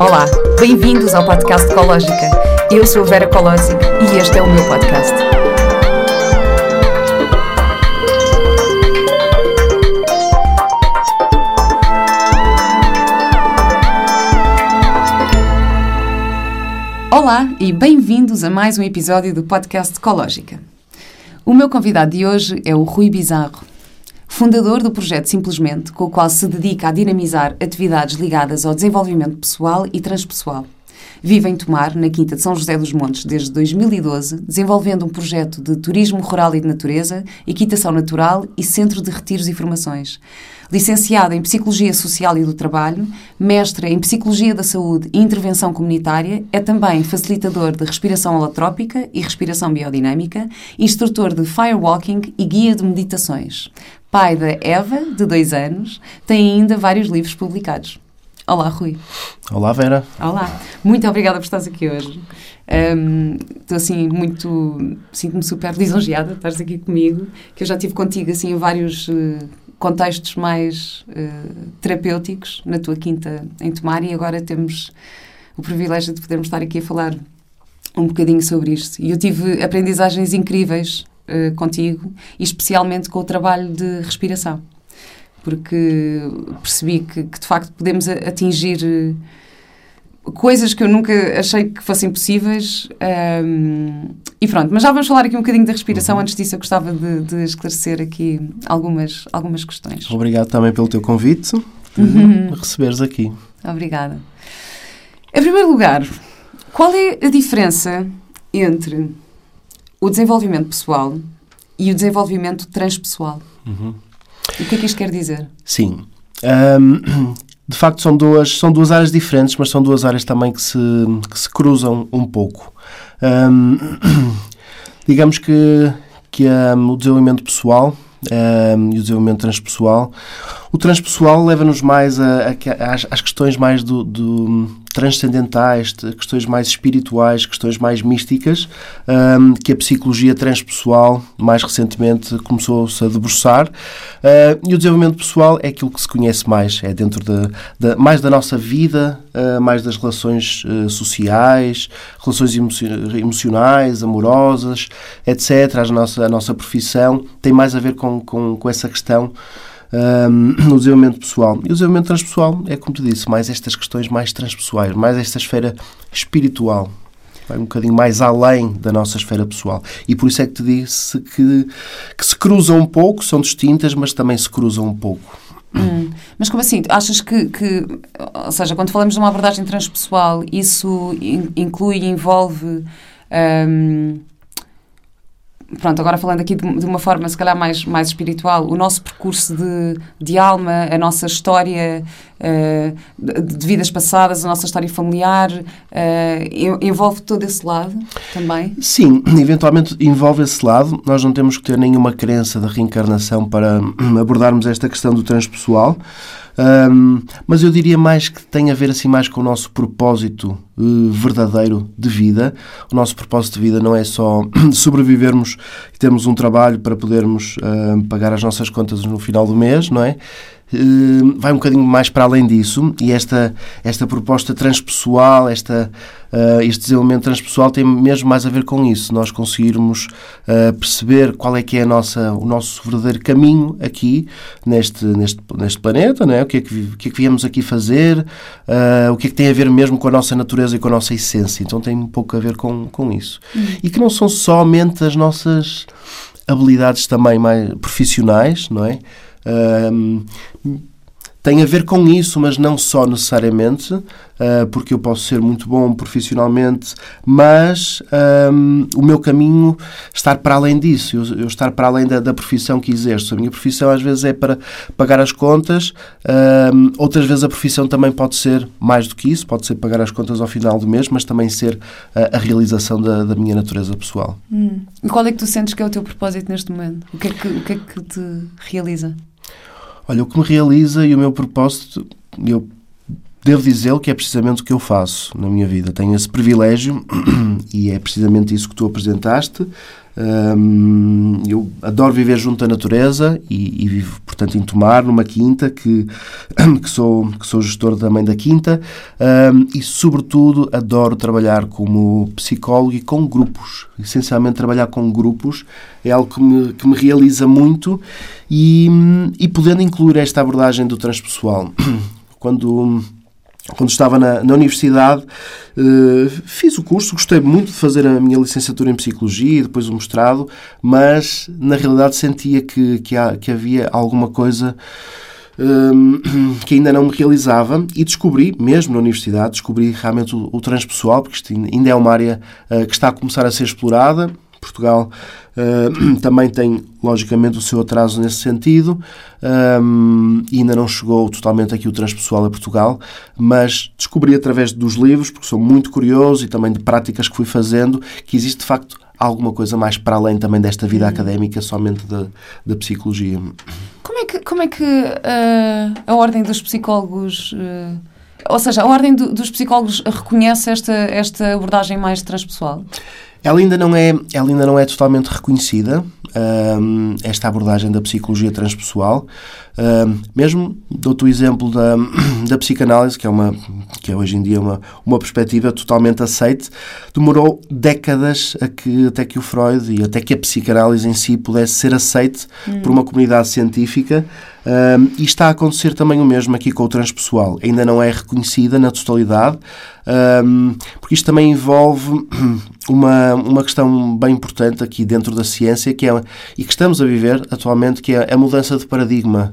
Olá, bem-vindos ao podcast Ecológica. Eu sou Vera Colosic e este é o meu podcast. Olá e bem-vindos a mais um episódio do podcast Ecológica. O meu convidado de hoje é o Rui Bizarro, fundador do projeto Simplesmente, com o qual se dedica a dinamizar atividades ligadas ao desenvolvimento pessoal e transpessoal. Vive em Tomar, na Quinta de São José dos Montes, desde 2012, desenvolvendo um projeto de turismo rural e de natureza, equitação natural e centro de retiros e formações. Licenciado em Psicologia Social e do Trabalho, mestre em Psicologia da Saúde e Intervenção Comunitária, é também facilitador de respiração holotrópica e respiração biodinâmica, instrutor de firewalking e guia de meditações. Pai da Eva, de dois anos, tem ainda vários livros publicados. Olá, Rui. Olá, Vera. Olá. Muito obrigada por estares aqui hoje. Um, estou assim muito. Sinto-me super lisonjeada de estares aqui comigo, que eu já tive contigo assim em vários uh, contextos mais uh, terapêuticos na tua quinta em Tomar e agora temos o privilégio de podermos estar aqui a falar um bocadinho sobre isto. E eu tive aprendizagens incríveis uh, contigo e especialmente com o trabalho de respiração porque percebi que, que de facto podemos atingir eh, coisas que eu nunca achei que fossem possíveis. Um, e pronto, mas já vamos falar aqui um bocadinho da respiração. Uhum. Antes disso, eu gostava de, de, esclarecer aqui algumas, algumas questões. Obrigado também pelo teu convite, de uhum. receberes aqui. Obrigada. Em primeiro lugar, qual é a diferença entre o desenvolvimento pessoal e o desenvolvimento transpessoal? Uhum. O que é que isto quer dizer? Sim. Um, de facto, são duas, são duas áreas diferentes, mas são duas áreas também que se, que se cruzam um pouco. Um, digamos que, que um, o desenvolvimento pessoal um, e o desenvolvimento transpessoal. O transpessoal leva-nos mais a, a, às, às, questões mais do, do transcendentais, questões mais espirituais, questões mais místicas, um, que a psicologia transpessoal mais recentemente começou-se a debruçar. Uh, e o desenvolvimento pessoal é aquilo que se conhece mais, é dentro de, de mais da nossa vida, uh, mais das relações uh, sociais, relações emocionais, amorosas, etc. A nossa, a nossa profissão tem mais a ver com, com, com essa questão um, no desenvolvimento pessoal. E o desenvolvimento transpessoal é, como te disse, mais estas questões mais transpessoais, mais esta esfera espiritual. Vai um bocadinho mais além da nossa esfera pessoal. E por isso é que te disse que, que se cruzam um pouco, são distintas, mas também se cruzam um pouco. Hum. Mas como assim? Achas que, que, ou seja, quando falamos de uma abordagem transpessoal, isso inclui e envolve um, pronto, agora falando aqui de, de, uma forma se calhar mais, mais espiritual, o nosso percurso de, de alma, a nossa história uh, de, de, vidas passadas, a nossa história familiar, uh, envolve todo esse lado também? Sim, eventualmente envolve esse lado. Nós não temos que ter nenhuma crença da reencarnação para abordarmos esta questão do transpessoal. Um, mas eu diria mais que tem a ver assim mais com o nosso propósito uh, verdadeiro de vida. O nosso propósito de vida não é só sobrevivermos e termos um trabalho para podermos uh, pagar as nossas contas no final do mês, não é? Uh, vai um bocadinho mais para além disso e esta, esta proposta transpessoal, esta, uh, este desenvolvimento transpessoal tem mesmo mais a ver com isso, nós conseguirmos uh, perceber qual é que é a nossa, o nosso verdadeiro caminho aqui neste, neste, neste planeta, não é? o, que é que, o que é que viemos aqui fazer, o que é que tem a ver mesmo com a nossa natureza e com a nossa essência, então tem um pouco a ver com, com isso. Uhum. E que não são somente as nossas habilidades também mais profissionais, não é? Tem a ver com isso, mas não só necessariamente, uh, porque eu posso ser muito bom profissionalmente, mas um, o meu caminho estar para além disso, eu, eu estar para além da, da, profissão que exerço. A minha profissão às vezes é para pagar as contas, um, outras vezes a profissão também pode ser mais do que isso, pode ser pagar as contas ao final do mês, mas também ser a, a realização da, da, minha natureza pessoal. Hum. E qual é que tu sentes que é o teu propósito neste momento? O que é que, o que, é que te realiza? Olha, o que me realiza e o meu propósito, eu devo dizer que é precisamente o que eu faço na minha vida. Tenho esse privilégio e é precisamente isso que tu apresentaste. Eu adoro viver junto à natureza e, e, vivo, portanto, em Tomar, numa quinta, que, que, sou, que sou gestor também da quinta e, sobretudo, adoro trabalhar como psicólogo e com grupos. Essencialmente, trabalhar com grupos é algo que me, que me realiza muito e, e podendo incluir esta abordagem do transpessoal. Quando quando estava na, na universidade, uh, fiz o curso, gostei muito de fazer a minha licenciatura em Psicologia e depois o mestrado, mas na realidade sentia que, que, há, que havia alguma coisa um, que ainda não me realizava e descobri, mesmo na universidade, descobri realmente o, o transpessoal, porque isto ainda é uma área uh, que está a começar a ser explorada. Portugal uh, também tem, logicamente, o seu atraso nesse sentido um, e ainda não chegou totalmente aqui o transpessoal a Portugal, mas descobri através dos livros, porque sou muito curioso e também de práticas que fui fazendo, que existe de facto alguma coisa mais para além também desta vida uhum. académica, somente da, da psicologia. Como é que, como é que uh, a Ordem dos Psicólogos. Uh, ou seja, a Ordem do, dos Psicólogos reconhece esta, esta abordagem mais transpessoal? Ela ainda não é, ela ainda não é totalmente reconhecida, um, esta abordagem da psicologia transpessoal. Um, mesmo dou-te o exemplo da, da psicanálise, que é, uma, que é hoje em dia uma, uma perspectiva totalmente aceite, demorou décadas a que, até que o Freud e até que a psicanálise em si pudesse ser aceite hum. por uma comunidade científica. Um, e está a acontecer também o mesmo aqui com o transpessoal. Ainda não é reconhecida na totalidade, um, porque isto também envolve uma, uma questão bem importante aqui dentro da ciência que é, e que estamos a viver atualmente, que é a mudança de paradigma.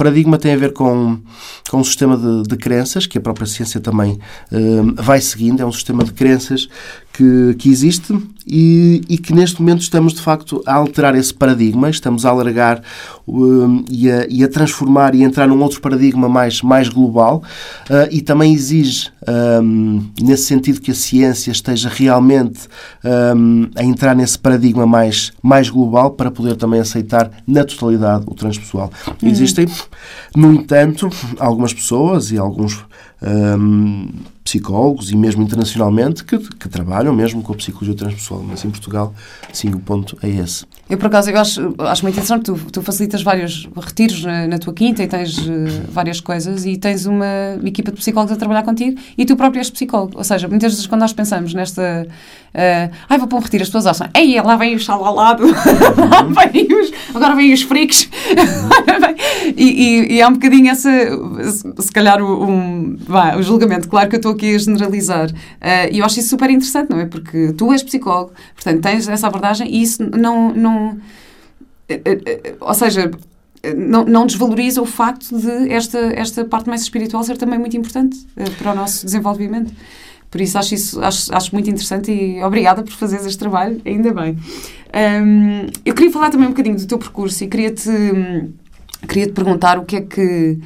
paradigma tem a ver com, com um sistema de, de crenças, que a própria ciência também um, vai seguindo, é um sistema de crenças que, que existe e, e, que neste momento estamos de facto a alterar esse paradigma, estamos a alargar um, e, a, e, a, transformar e entrar num outro paradigma mais, mais global uh, e também exige, um, nesse sentido, que a ciência esteja realmente um, a entrar nesse paradigma mais, mais global para poder também aceitar na totalidade o transpessoal. Uhum. Existem, no entanto, algumas pessoas e alguns um, psicólogos e mesmo internacionalmente que, que, trabalham mesmo com a psicologia transpessoal, mas em Portugal, sim, o ponto é esse. Eu, por acaso, eu acho, acho muito interessante, tu, tu facilitas vários retiros na, na tua quinta e tens uh, várias coisas e tens uma, equipa de psicólogos a trabalhar contigo e tu próprio és psicólogo, ou seja, muitas vezes quando nós pensamos nesta Uh, ai, vou para um retiro, as pessoas acham, ei, lá vem o chalalado, uhum. vem os, agora vem os freaks. e, e, e há um bocadinho essa, se calhar, um, vá, o julgamento. Claro que eu estou aqui a generalizar. Uh, e eu acho isso super interessante, não é? Porque tu és psicólogo, portanto, tens essa abordagem e isso não. não uh, ou seja, não, não, desvaloriza o facto de esta, esta parte mais espiritual ser também muito importante para o nosso desenvolvimento. Por isso acho, isso, acho, acho muito interessante e obrigada por fazeres este trabalho, ainda bem. Um, eu queria falar também um bocadinho do teu percurso e queria-te queria -te perguntar o que é que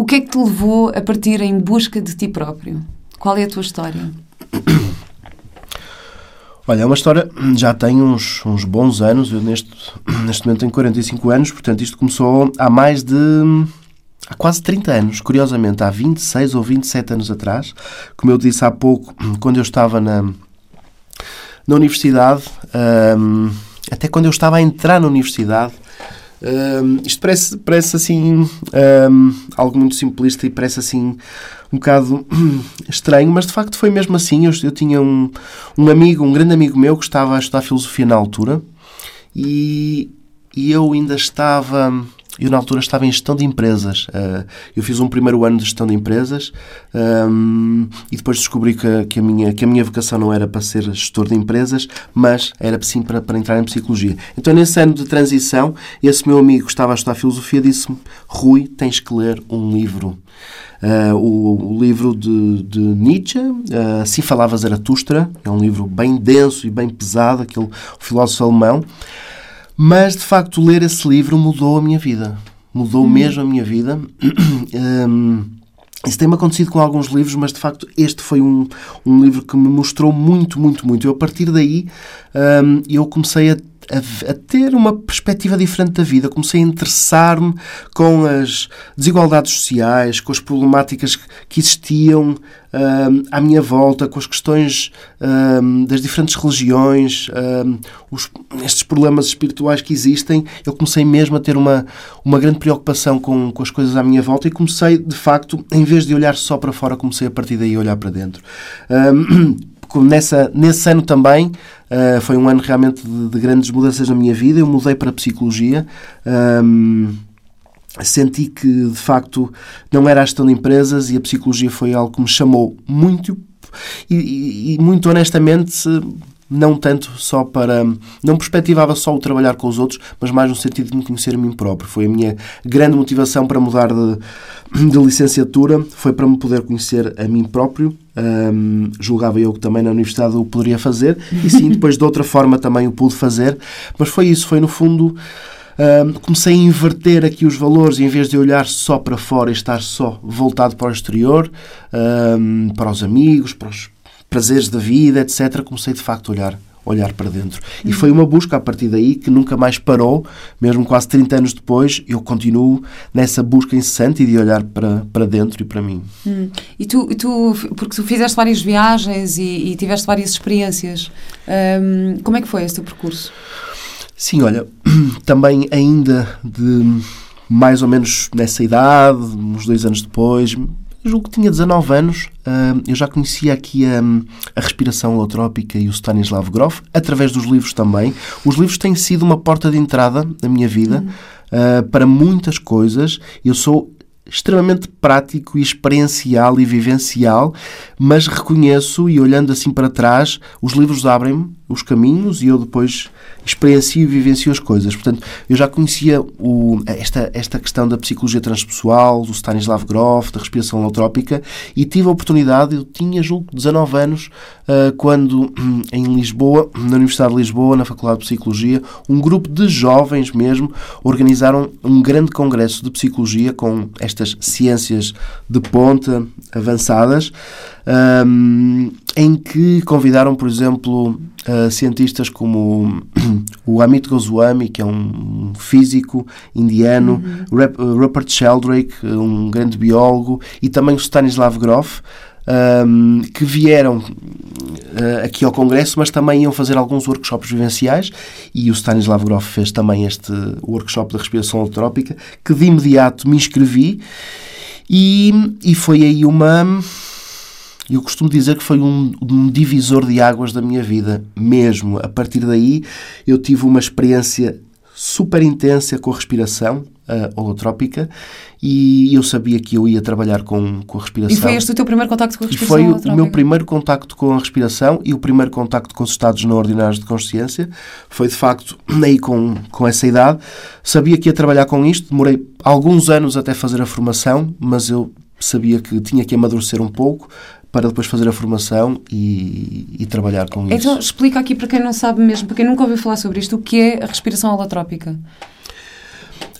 o que é que te levou a partir em busca de ti próprio? Qual é a tua história? Olha, é uma história, já tem uns, uns bons anos, eu neste, neste momento tenho 45 anos, portanto isto começou há mais de há quase 30 anos, curiosamente, há 26 ou 27 anos atrás, como eu disse há pouco, quando eu estava na, na universidade, um, até quando eu estava a entrar na universidade, isto parece, parece assim um, algo muito simplista e parece assim um bocado estranho, mas de facto foi mesmo assim. Eu, eu tinha um, um amigo, um grande amigo meu, que estava a estudar filosofia na altura e, e eu ainda estava eu na altura estava em gestão de empresas. Uh, eu fiz um primeiro ano de gestão de empresas e depois descobri que, que, a minha, que a minha vocação não era para ser gestor de empresas, mas era sim para, para entrar em psicologia. Então, nesse ano de transição, esse meu amigo que estava a estudar filosofia disse-me: Rui, tens que ler um livro. Uh, o, o, livro de, de Nietzsche, uh, Assim Falava Zaratustra, é um livro bem denso e bem pesado, aquele filósofo alemão. Mas, de facto, ler esse livro mudou a minha vida. Mudou hum. mesmo a minha vida. um, isso tem-me acontecido com alguns livros, mas de facto este foi um, um livro que me mostrou muito, muito, muito. Eu, a partir daí, um, eu comecei a, a, a, ter uma perspectiva diferente da vida. Comecei a interessar-me com as desigualdades sociais, com as problemáticas que existiam à minha volta, com as questões das diferentes religiões, os, estes problemas espirituais que existem. Eu comecei mesmo a ter uma, uma grande preocupação com, com as coisas à minha volta e comecei, de facto, em vez de olhar só para fora, comecei a partir daí a olhar para dentro. nessa, nesse ano também uh, foi um ano realmente de, de, grandes mudanças na minha vida. Eu mudei para a psicologia. Um, senti que de facto não era a gestão de empresas e a psicologia foi algo que me chamou muito e, e, e muito honestamente não tanto só para. Não perspectivava só o trabalhar com os outros, mas mais no sentido de me conhecer a mim próprio. Foi a minha grande motivação para mudar de, de licenciatura, foi para me poder conhecer a mim próprio. Um, julgava eu que também na universidade o poderia fazer, e sim, depois de outra forma também o pude fazer, mas foi isso, foi no fundo. Um, comecei a inverter aqui os valores em vez de olhar só para fora e estar só voltado para o exterior, um, para os amigos, para os prazeres da vida, etc., comecei de facto a olhar olhar para dentro. E uhum. foi uma busca a partir daí que nunca mais parou, mesmo quase 30 anos depois, eu continuo nessa busca incessante e de olhar para, para dentro e para mim. Hum. E, tu, tu, porque tu fizeste várias viagens e, e tiveste várias experiências, hum, como é que foi esse teu percurso? Sim, olha, também ainda de mais ou menos nessa idade, uns dois anos depois, julgo que tinha 19 anos, eu já conhecia aqui a, a respiração holotrópica e o Stanislav Grof, através dos livros também. Os livros têm sido uma porta de entrada na minha vida uh, para muitas coisas. Eu sou extremamente prático e experiencial e vivencial, mas reconheço e olhando assim para trás, os livros abrem-me os caminhos e eu depois experiencio e vivencio as coisas. Portanto, eu já conhecia o, esta, esta questão da psicologia transpessoal, do Stanislav Grof, da respiração holotrópica e tive a oportunidade, eu tinha, julgo, 19 anos, uh, quando hum, em Lisboa, na Universidade de Lisboa, na Faculdade de Psicologia, um grupo de jovens mesmo organizaram um grande congresso de psicologia com estas ciências de ponta avançadas um, em que convidaram, por exemplo, uh, cientistas como o Amit Goswami, que é um físico indiano, uhum. Rupert Sheldrake, um grande biólogo, e também o Stanislav Grof, um, que vieram uh, aqui ao Congresso, mas também iam fazer alguns workshops vivenciais e o Stanislav Grof fez também este workshop da respiração holotrópica, que de imediato me inscrevi e, e foi aí uma eu costumo dizer que foi um, um, divisor de águas da minha vida, mesmo. A partir daí, eu tive uma experiência super intensa com a respiração uh, holotrópica e eu sabia que eu ia trabalhar com, com a respiração. E foi este o teu primeiro contacto com a respiração e foi holotrópica? o meu primeiro contacto com a respiração e o primeiro contacto com os estados não ordinários de consciência. Foi, de facto, aí com, com essa idade. Sabia que ia trabalhar com isto. Demorei alguns anos até fazer a formação, mas eu sabia que tinha que amadurecer um pouco para depois fazer a formação e, e trabalhar com então, isso. Então, explica aqui para quem não sabe mesmo, para quem nunca ouviu falar sobre isto, o que é a respiração holotrópica.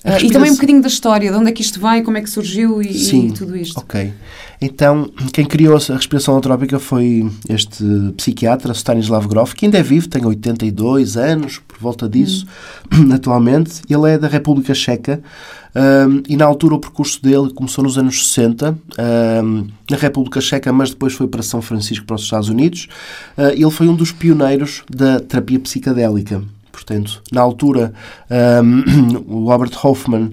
Uh, e também um bocadinho da história, de onde é que isto vai, como é que surgiu e, Sim, e tudo isto. Ok. Então, quem criou a respiração holotrópica foi este psiquiatra, Stanislav Grof, que ainda é vivo, tem 82 anos, por volta disso, hum. atualmente. Ele é da República Checa um, e na altura o percurso dele começou nos anos 60, um, na República Checa, mas depois foi para São Francisco, para os Estados Unidos. Uh, ele foi um dos pioneiros da terapia psicadélica. Portanto, na altura, um, o Robert Hoffman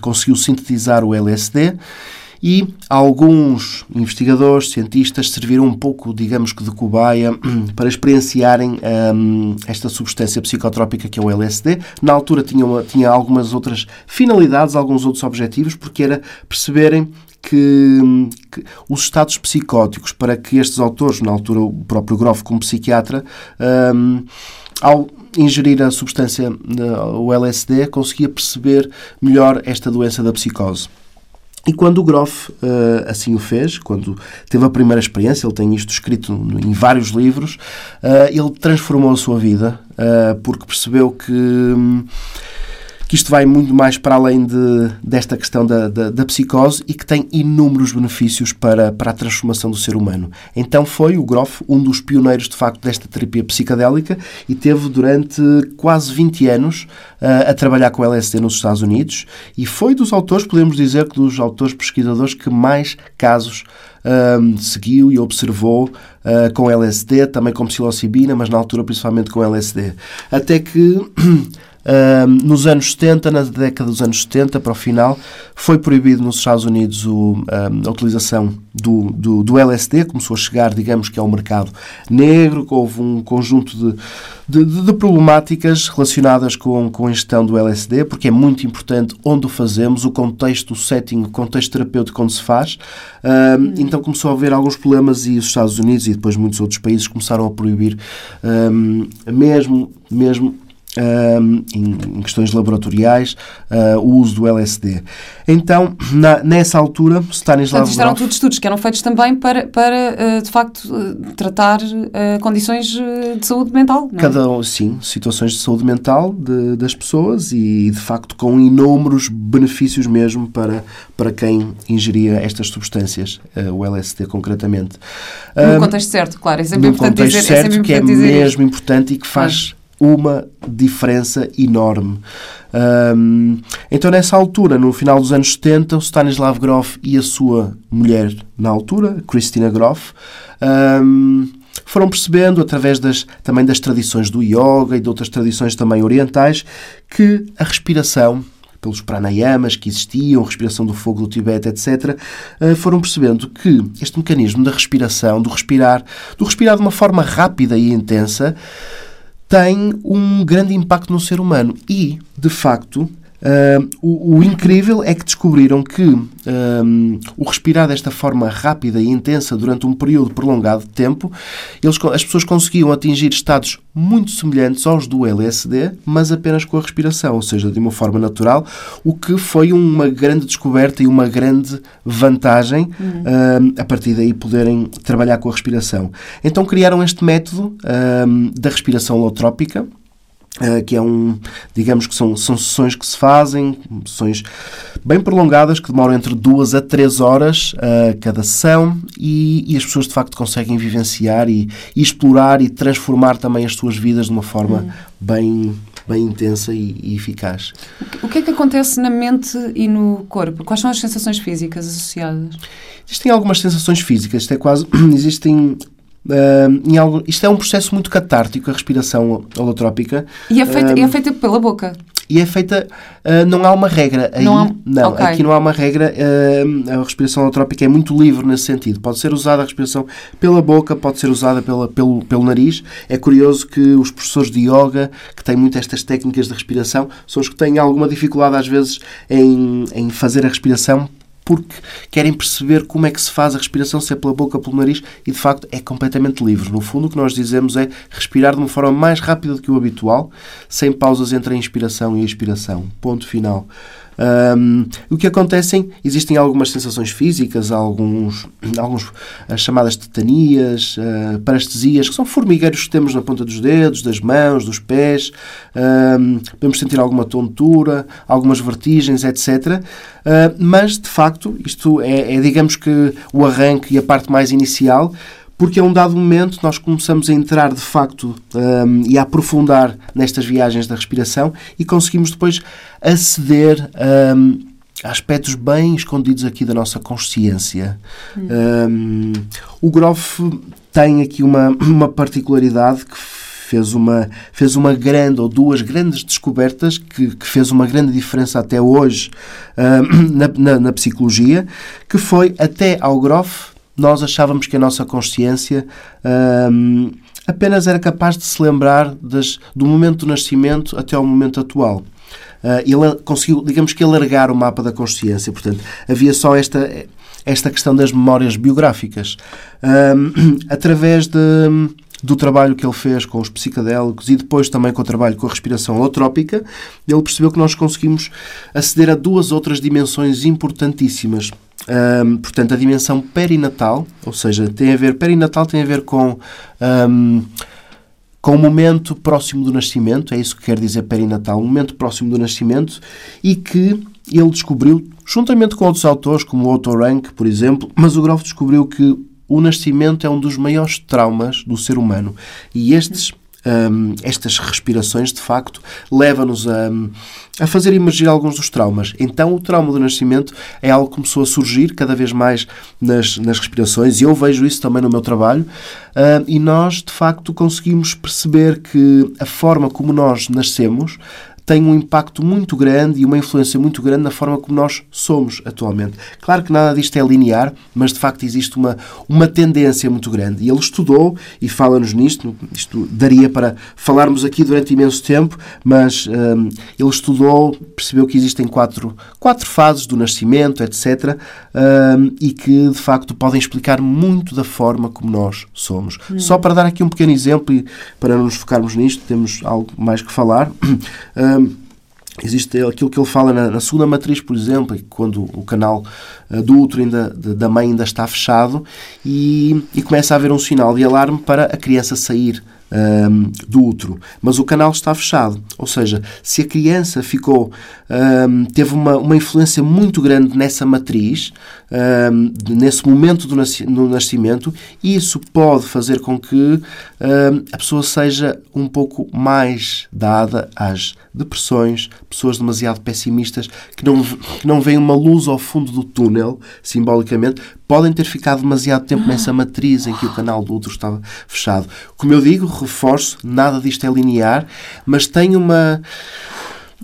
conseguiu sintetizar o LSD e alguns investigadores, cientistas, serviram um pouco, digamos que de cobaia, para experienciarem um, esta substância psicotrópica que é o LSD. Na altura tinha, uma, tinha algumas outras finalidades, alguns outros objetivos, porque era perceberem que, que, os estados psicóticos, para que estes autores, na altura o próprio Groff como psiquiatra, um, ao ingerir a substância, o LSD, conseguia perceber melhor esta doença da psicose. E quando o Groff uh, assim o fez, quando teve a primeira experiência, ele tem isto escrito em vários livros, uh, ele transformou a sua vida uh, porque percebeu que. Um, que isto vai muito mais para além de, desta questão da, da, da, psicose e que tem inúmeros benefícios para, para a transformação do ser humano. Então foi o Groff um dos pioneiros, de facto, desta terapia psicadélica e teve durante quase 20 anos uh, a trabalhar com LSD nos Estados Unidos e foi dos autores, podemos dizer que dos autores pesquisadores que mais casos um, seguiu e observou uh, com LSD, também com psilocibina, mas na altura principalmente com LSD. Até que nos anos 70, na década dos anos 70, para o final, foi proibido nos Estados Unidos o, a utilização do, do, do, LSD, começou a chegar, digamos que ao mercado negro, houve um conjunto de, de, de, problemáticas relacionadas com, com a ingestão do LSD, porque é muito importante onde o fazemos, o contexto, o setting, o contexto terapêutico onde se faz. Um, então começou a haver alguns problemas e os Estados Unidos e depois muitos outros países começaram a proibir um, mesmo, mesmo um, em, questões laboratoriais, uh, o uso do LSD. Então, na, nessa altura, Stanislav Portanto, eram tudo estudos que eram feitos também para, para uh, de facto, uh, tratar condições de saúde mental. É? Cada, sim, situações de saúde mental de, das pessoas e, de facto, com inúmeros benefícios mesmo para, para quem ingeria estas substâncias, o LSD concretamente. No um, contexto certo, claro, é sempre importante dizer. Certo, é importante que é mesmo importante e que faz uma diferença enorme. Um, então, nessa altura, no final dos anos 70, o Stanislav Grof e a sua mulher, na altura, Christina Grof, um, foram percebendo, através das, também das tradições do yoga e de outras tradições também orientais, que a respiração, pelos pranayamas que existiam, respiração do fogo do Tibete, etc., foram percebendo que este mecanismo da respiração, do respirar, do respirar de uma forma rápida e intensa, tem um grande impacto no ser humano. E, de facto, Uh, o, o, incrível é que descobriram que um, o respirar desta forma rápida e intensa durante um período prolongado de tempo, eles, as pessoas conseguiam atingir estados muito semelhantes aos do LSD, mas apenas com a respiração, ou seja, de uma forma natural, o que foi uma grande descoberta e uma grande vantagem uhum. a partir daí poderem trabalhar com a respiração. Então criaram este método da respiração holotrópica, Uh, que é um, digamos que são, são sessões que se fazem, sessões bem prolongadas, que demoram entre duas a três horas uh, cada sessão, e, e, as pessoas de facto conseguem vivenciar e, e, explorar e transformar também as suas vidas de uma forma hum. bem, bem intensa e, e, eficaz. O que é que acontece na mente e no corpo? Quais são as sensações físicas associadas? Existem algumas sensações físicas, isto é quase. Existem Uh, algo, isto é um processo muito catártico, a respiração holotrópica. E é feita, uh, é feita pela boca? E é feita, uh, não há uma regra. Aí, não, há, não okay. aqui não há uma regra. a respiração holotrópica é muito livre nesse sentido. Pode ser usada a respiração pela boca, pode ser usada pela, pelo, pelo nariz. É curioso que os professores de yoga, que têm muito estas técnicas de respiração, são os que têm alguma dificuldade às vezes em, em fazer a respiração porque querem perceber como é que se faz a respiração, se é pela boca pelo nariz, e de facto é completamente livre. No fundo, o que nós dizemos é respirar de uma forma mais rápida do que o habitual, sem pausas entre a inspiração e a expiração. Ponto final. Um, o que acontecem, existem algumas sensações físicas, alguns, alguns as chamadas tetanias, uh, parestesias, que são formigueiros que temos na ponta dos dedos, das mãos, dos pés, um, podemos sentir alguma tontura, algumas vertigens, etc. Uh, mas, de facto, isto é, é, digamos que, o arranque e a parte mais inicial porque a um dado momento nós começamos a entrar de facto um, e a aprofundar nestas viagens da respiração e conseguimos depois aceder um, a aspectos bem escondidos aqui da nossa consciência. Hum. Um, o Groff tem aqui uma, uma particularidade que fez uma, fez uma grande ou duas grandes descobertas que, que fez uma grande diferença até hoje na, na, na, psicologia, que foi até ao Groff nós achávamos que a nossa consciência hum, apenas era capaz de se lembrar das, do momento do nascimento até ao momento atual. Uh, ele conseguiu, digamos que, alargar o mapa da consciência. Portanto, havia só esta, esta questão das memórias biográficas. Um, através de, do trabalho que ele fez com os psicadélicos e depois também com o trabalho com a respiração holotrópica, ele percebeu que nós conseguimos aceder a duas outras dimensões importantíssimas. Um, portanto, a dimensão perinatal, ou seja, tem a ver, perinatal tem a ver com um, com o momento próximo do nascimento, é isso que quer dizer perinatal, um momento próximo do nascimento, e que ele descobriu, juntamente com outros autores, como o Otto Rank, por exemplo, mas o Groff descobriu que o nascimento é um dos maiores traumas do ser humano. E estes um, estas respirações, de facto, levam-nos a, a fazer emergir alguns dos traumas. Então, o trauma do nascimento é algo que começou a surgir cada vez mais nas, nas respirações, e eu vejo isso também no meu trabalho. Uh, e nós, de facto, conseguimos perceber que a forma como nós nascemos tem um impacto muito grande e uma influência muito grande na forma como nós somos atualmente. Claro que nada disto é linear, mas de facto existe uma, uma tendência muito grande. E ele estudou e fala-nos nisto, isto daria para falarmos aqui durante imenso tempo, mas um, ele estudou, percebeu que existem quatro, quatro fases do nascimento, etc., um, e que de facto podem explicar muito da forma como nós somos. Hum. Só para dar aqui um pequeno exemplo e para não nos focarmos nisto, temos algo mais que falar. Existe aquilo que ele fala na, na, segunda matriz, por exemplo, quando o canal do útero ainda, da mãe ainda está fechado e, e, começa a haver um sinal de alarme para a criança sair um, do útero, mas o canal está fechado. Ou seja, se a criança ficou, um, teve uma, uma influência muito grande nessa matriz, um, nesse momento do no nascimento, isso pode fazer com que a pessoa seja um pouco mais dada às depressões, pessoas demasiado pessimistas que não, que não veem uma luz ao fundo do túnel, simbolicamente, podem ter ficado demasiado tempo nessa matriz em que o canal do útero estava fechado. Como eu digo, reforço, nada disto é linear, mas tem uma.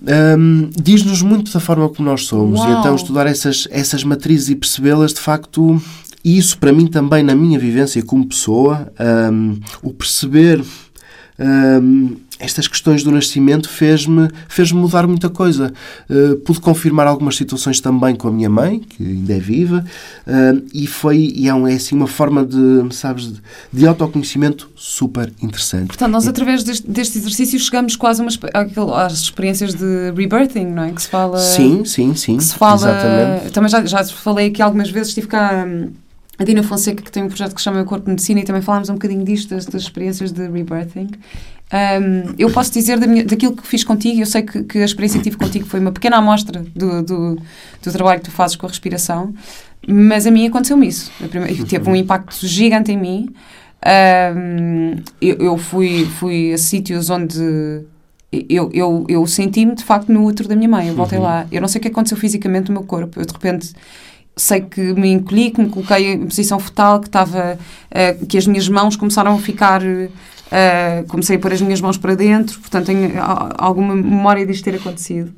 Um, diz-nos muito da forma como nós somos. Uau. E então estudar essas, essas matrizes e percebê-las, de facto, isso para mim também, na minha vivência como pessoa, um, o perceber. Um, estas questões do nascimento fez-me fez mudar muita coisa. Uh, pude confirmar algumas situações também com a minha mãe, que ainda é viva, uh, e foi e é, um, é assim uma forma de, sabes, de, de, autoconhecimento super interessante. Portanto, nós através deste, deste exercício chegamos quase uma, às experiências de rebirthing, não é? Que se fala... Sim, sim, sim. Que se fala... Exatamente. Também já, já falei aqui algumas vezes, estive cá... Hum, a Dina Fonseca, que tem um projeto que se chama O Corpo de Medicina, e também falámos um bocadinho disto, das, das experiências de rebirthing. Um, eu posso dizer da minha, daquilo que fiz contigo, eu sei que, que, a experiência que tive contigo foi uma pequena amostra do, do, do, trabalho que tu fazes com a respiração, mas a mim aconteceu-me isso. Primeira, teve um impacto gigante em mim. Um, eu, eu, fui, fui a sítios onde eu, eu, eu senti-me de facto no útero da minha mãe. Eu voltei uhum. lá. Eu não sei o que aconteceu fisicamente no meu corpo. Eu de repente sei que me encolhi, que me coloquei em posição fetal, que estava, uh, que as minhas mãos começaram a ficar uh, comecei a pôr as minhas mãos para dentro, portanto tenho alguma memória disto ter acontecido.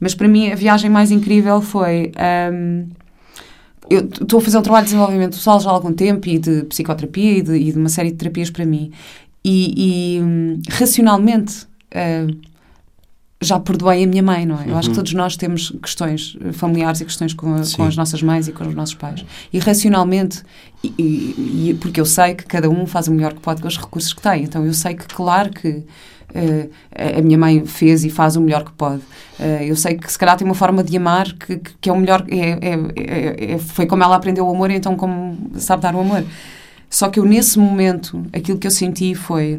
Mas para mim a viagem mais incrível foi. Um, eu estou a fazer um trabalho de desenvolvimento pessoal já há algum tempo e de psicoterapia e de, e de uma série de terapias para mim. E, e um, racionalmente. Uh, já perdoei a minha mãe, não é? Eu uhum. acho que uhum. todos nós temos questões familiares e questões com, com, as nossas mães e com os nossos pais. E racionalmente, e, e, porque eu sei que cada um faz o melhor que pode com os recursos que tem. Então eu sei que, claro que uh, a minha mãe fez e faz o melhor que pode. Uh, eu sei que se calhar tem uma forma de amar que, que é o melhor. É, é, é, é, foi como ela aprendeu o amor, então como sabe dar o amor. Só que eu, nesse momento, aquilo que eu senti foi.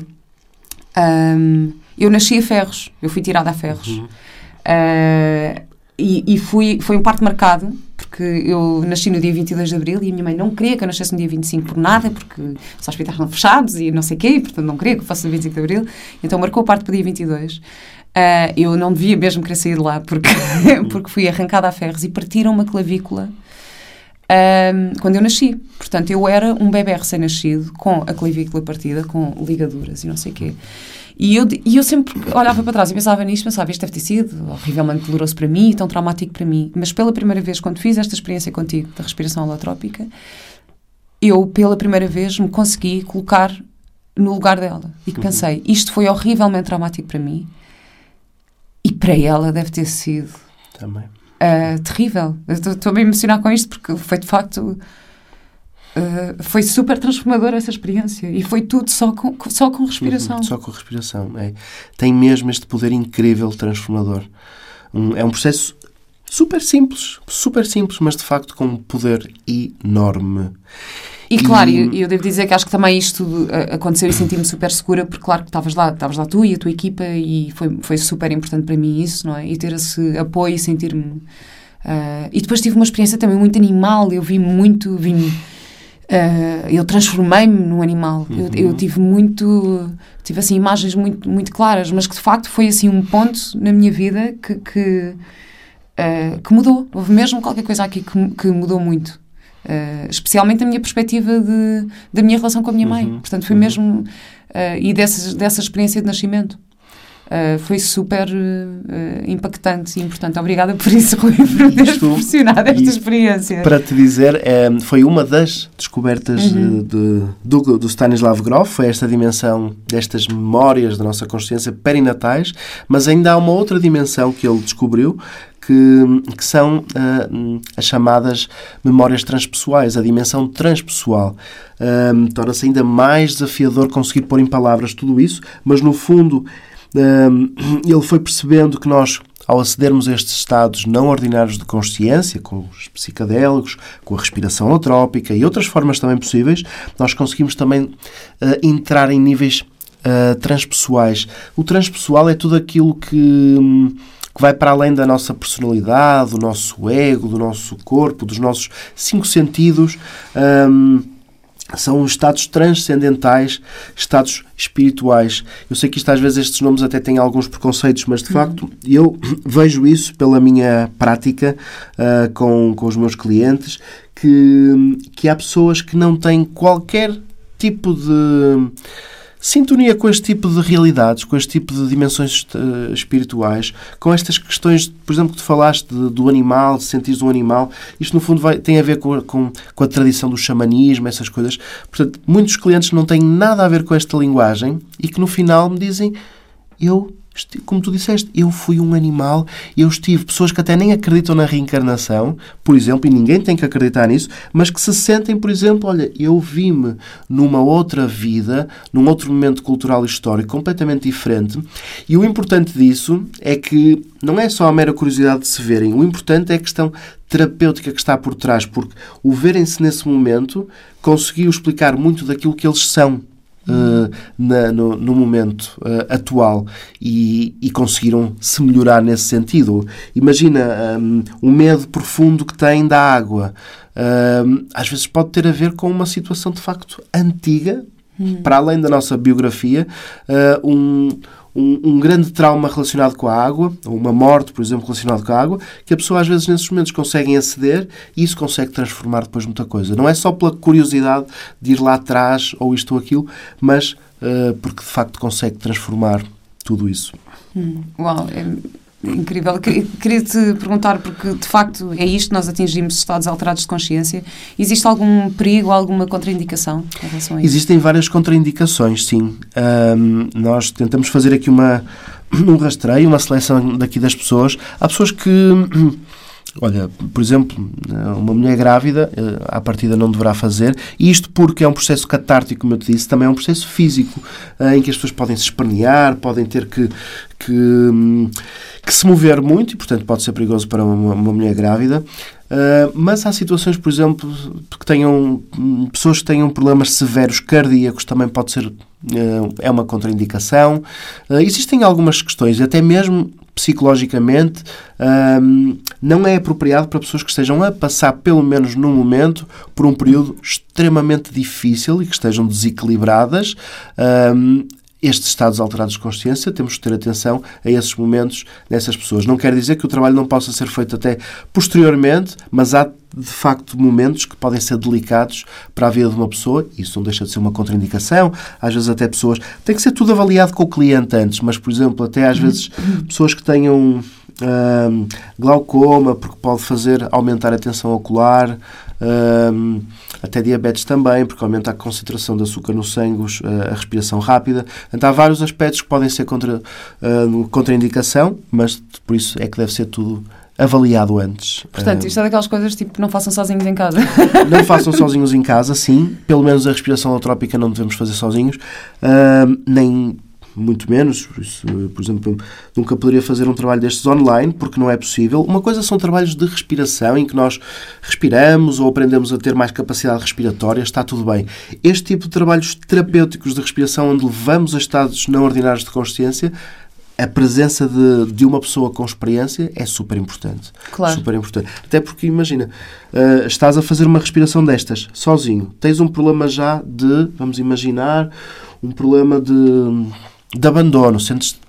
Um, eu nasci a ferros, eu fui tirada a ferros. Uhum. Uh, e, e fui, foi um parto marcado, porque eu nasci no dia 22 de abril e a minha mãe não queria que eu nascesse no dia 25 por nada, porque os hospitais estavam fechados e não sei o quê, e, portanto não queria que fosse no 25 de abril. Então marcou o parto para o dia 22. Uh, ah, eu não devia mesmo querer sair de lá, porque, porque fui arrancada a ferros e partiram uma clavícula. Um, quando eu nasci. Portanto, eu era um bebê recém-nascido com a clavícula partida, com ligaduras e não sei o quê. E eu, e eu sempre olhava para trás e pensava nisto, pensava, isto deve ter sido horrivelmente doloroso para mim e tão traumático para mim. Mas pela primeira vez, quando fiz esta experiência contigo da respiração holotrópica, eu, pela primeira vez, me consegui colocar no lugar dela. E que uhum. pensei, isto foi horrivelmente traumático para mim e para ela deve ter sido também uh, terrível. Estou a me emocionar com isto porque foi de facto Uh, foi super transformadora essa experiência e foi tudo só com, só com respiração. Uhum, só com respiração. É. Tem mesmo este poder incrível transformador. Um, é um processo super simples, super simples, mas de facto com um poder enorme. E claro, e... eu, eu devo dizer que acho que também isto aconteceu e senti-me super segura, porque claro que estavas lá, estavas lá tu e a tua equipa e foi, foi super importante para mim isso, não é? E ter esse apoio e sentir-me... Uh, e depois tive uma experiência também muito animal, eu vi muito, vi Uh, eu transformei-me num animal. Uhum. Eu, eu, tive muito. Tive assim imagens muito, muito claras, mas que de facto foi assim um ponto na minha vida que, que, uh, que mudou. Houve mesmo qualquer coisa aqui que, que mudou muito. Uh, especialmente a minha perspectiva de, da minha relação com a minha mãe. Uhum. Portanto, foi uhum. mesmo. e dessa, dessa experiência de nascimento. Uh, foi super uh, impactante e importante. Obrigada por isso, Rui, por teres proporcionado esta experiência. Para te dizer, é, foi uma das descobertas uhum. de, do, do Stanislav Grof, foi esta dimensão destas memórias da nossa consciência perinatais, mas ainda há uma outra dimensão que ele descobriu, que, que, são uh, as chamadas memórias transpessoais, a dimensão transpessoal. Uh, Torna-se ainda mais desafiador conseguir pôr em palavras tudo isso, mas no fundo ele foi percebendo que nós, ao acedermos a estes estados não ordinários de consciência, com os psicadélicos, com a respiração holotrópica e outras formas também possíveis, nós conseguimos também uh, entrar em níveis uh, transpessoais. O transpessoal é tudo aquilo que que vai para além da nossa personalidade, do nosso ego, do nosso corpo, dos nossos cinco sentidos. Um, são estados transcendentais, estados espirituais. Eu sei que isto às vezes estes nomes até têm alguns preconceitos, mas de facto eu vejo isso pela minha prática uh, com, com os meus clientes, que, que há pessoas que não têm qualquer tipo de sintonia com este tipo de realidades, com este tipo de dimensões uh, espirituais, com estas questões, por exemplo, que tu falaste de, do animal, de sentir um animal, isto no fundo vai, tem a ver com, com, com, a tradição do xamanismo, essas coisas. Portanto, muitos clientes não têm nada a ver com esta linguagem e que no final me dizem eu como tu disseste, eu fui um animal, eu estive, pessoas que até nem acreditam na reencarnação, por exemplo, e ninguém tem que acreditar nisso, mas que se sentem, por exemplo, olha, eu vi-me numa outra vida, num outro momento cultural e histórico completamente diferente, e o importante disso é que não é só a mera curiosidade de se verem, o importante é a questão terapêutica que está por trás, porque o verem-se nesse momento conseguiu explicar muito daquilo que eles são uh, na, no, no, momento uh, atual e, e, conseguiram se melhorar nesse sentido. Imagina um, o medo profundo que têm da água. Uh, às vezes pode ter a ver com uma situação de facto antiga, hum. para além da nossa biografia, um, um, um, grande trauma relacionado com a água, ou uma morte, por exemplo, relacionada com a água, que a pessoa às vezes nesses momentos consegue aceder e isso consegue transformar depois muita coisa. Não é só pela curiosidade de ir lá atrás ou isto ou aquilo, mas uh, porque de facto consegue transformar tudo isso. Hum, uau, é incrível. Queria-te perguntar, porque de facto é isto, nós atingimos estados alterados de consciência. Existe algum perigo, alguma contraindicação em relação a isso? Existem várias contraindicações, sim. Um, nós tentamos fazer aqui uma, um rastreio, uma seleção daqui das pessoas. Há pessoas que Olha, por exemplo, uma mulher grávida, eh, à partida não deverá fazer, e isto porque é um processo catártico, como eu te disse, também é um processo físico, eh, em que as pessoas podem se espernear, podem ter que, que, que se mover muito, e portanto pode ser perigoso para uma, uma mulher grávida. Uh, mas há situações, por exemplo, que tenham pessoas que tenham problemas severos cardíacos, também pode ser uh, é uma contraindicação. Uh, existem algumas questões, até mesmo psicologicamente, não é apropriado para pessoas que estejam a passar, pelo menos no momento, por um período extremamente difícil e que estejam desequilibradas. Estes estados alterados de consciência, temos que ter atenção a esses momentos nessas pessoas. Não quer dizer que o trabalho não possa ser feito até posteriormente, mas há de facto momentos que podem ser delicados para a vida de uma pessoa, isso não deixa de ser uma contraindicação, às vezes até pessoas, tem que ser tudo avaliado com o cliente antes, mas por exemplo, até às vezes pessoas que tenham hum, glaucoma, porque pode fazer aumentar a tensão ocular, hum, até diabetes também, porque aumenta a concentração de açúcar no sangue, a respiração rápida. Há vários aspectos que podem ser contra, uh, contraindicação, mas por isso é que deve ser tudo avaliado antes. Portanto, isto é daquelas coisas tipo não façam sozinhos em casa. Não façam sozinhos em casa, sim. Pelo menos a respiração holotrópica não devemos fazer sozinhos. Uh, nem muito menos. Por, isso, por exemplo, nunca poderia fazer um trabalho destes online, porque não é possível. Uma coisa são trabalhos de respiração, em que nós respiramos ou aprendemos a ter mais capacidade respiratória, está tudo bem. Este tipo de trabalhos terapêuticos de respiração, onde levamos a estados não ordinários de consciência, a presença de, de uma pessoa com experiência é super importante. Claro. Super importante. Até porque, imagina, uh, estás a fazer uma respiração destas, sozinho. Tens um problema já de, vamos imaginar, um problema de, de abandono. Sentes.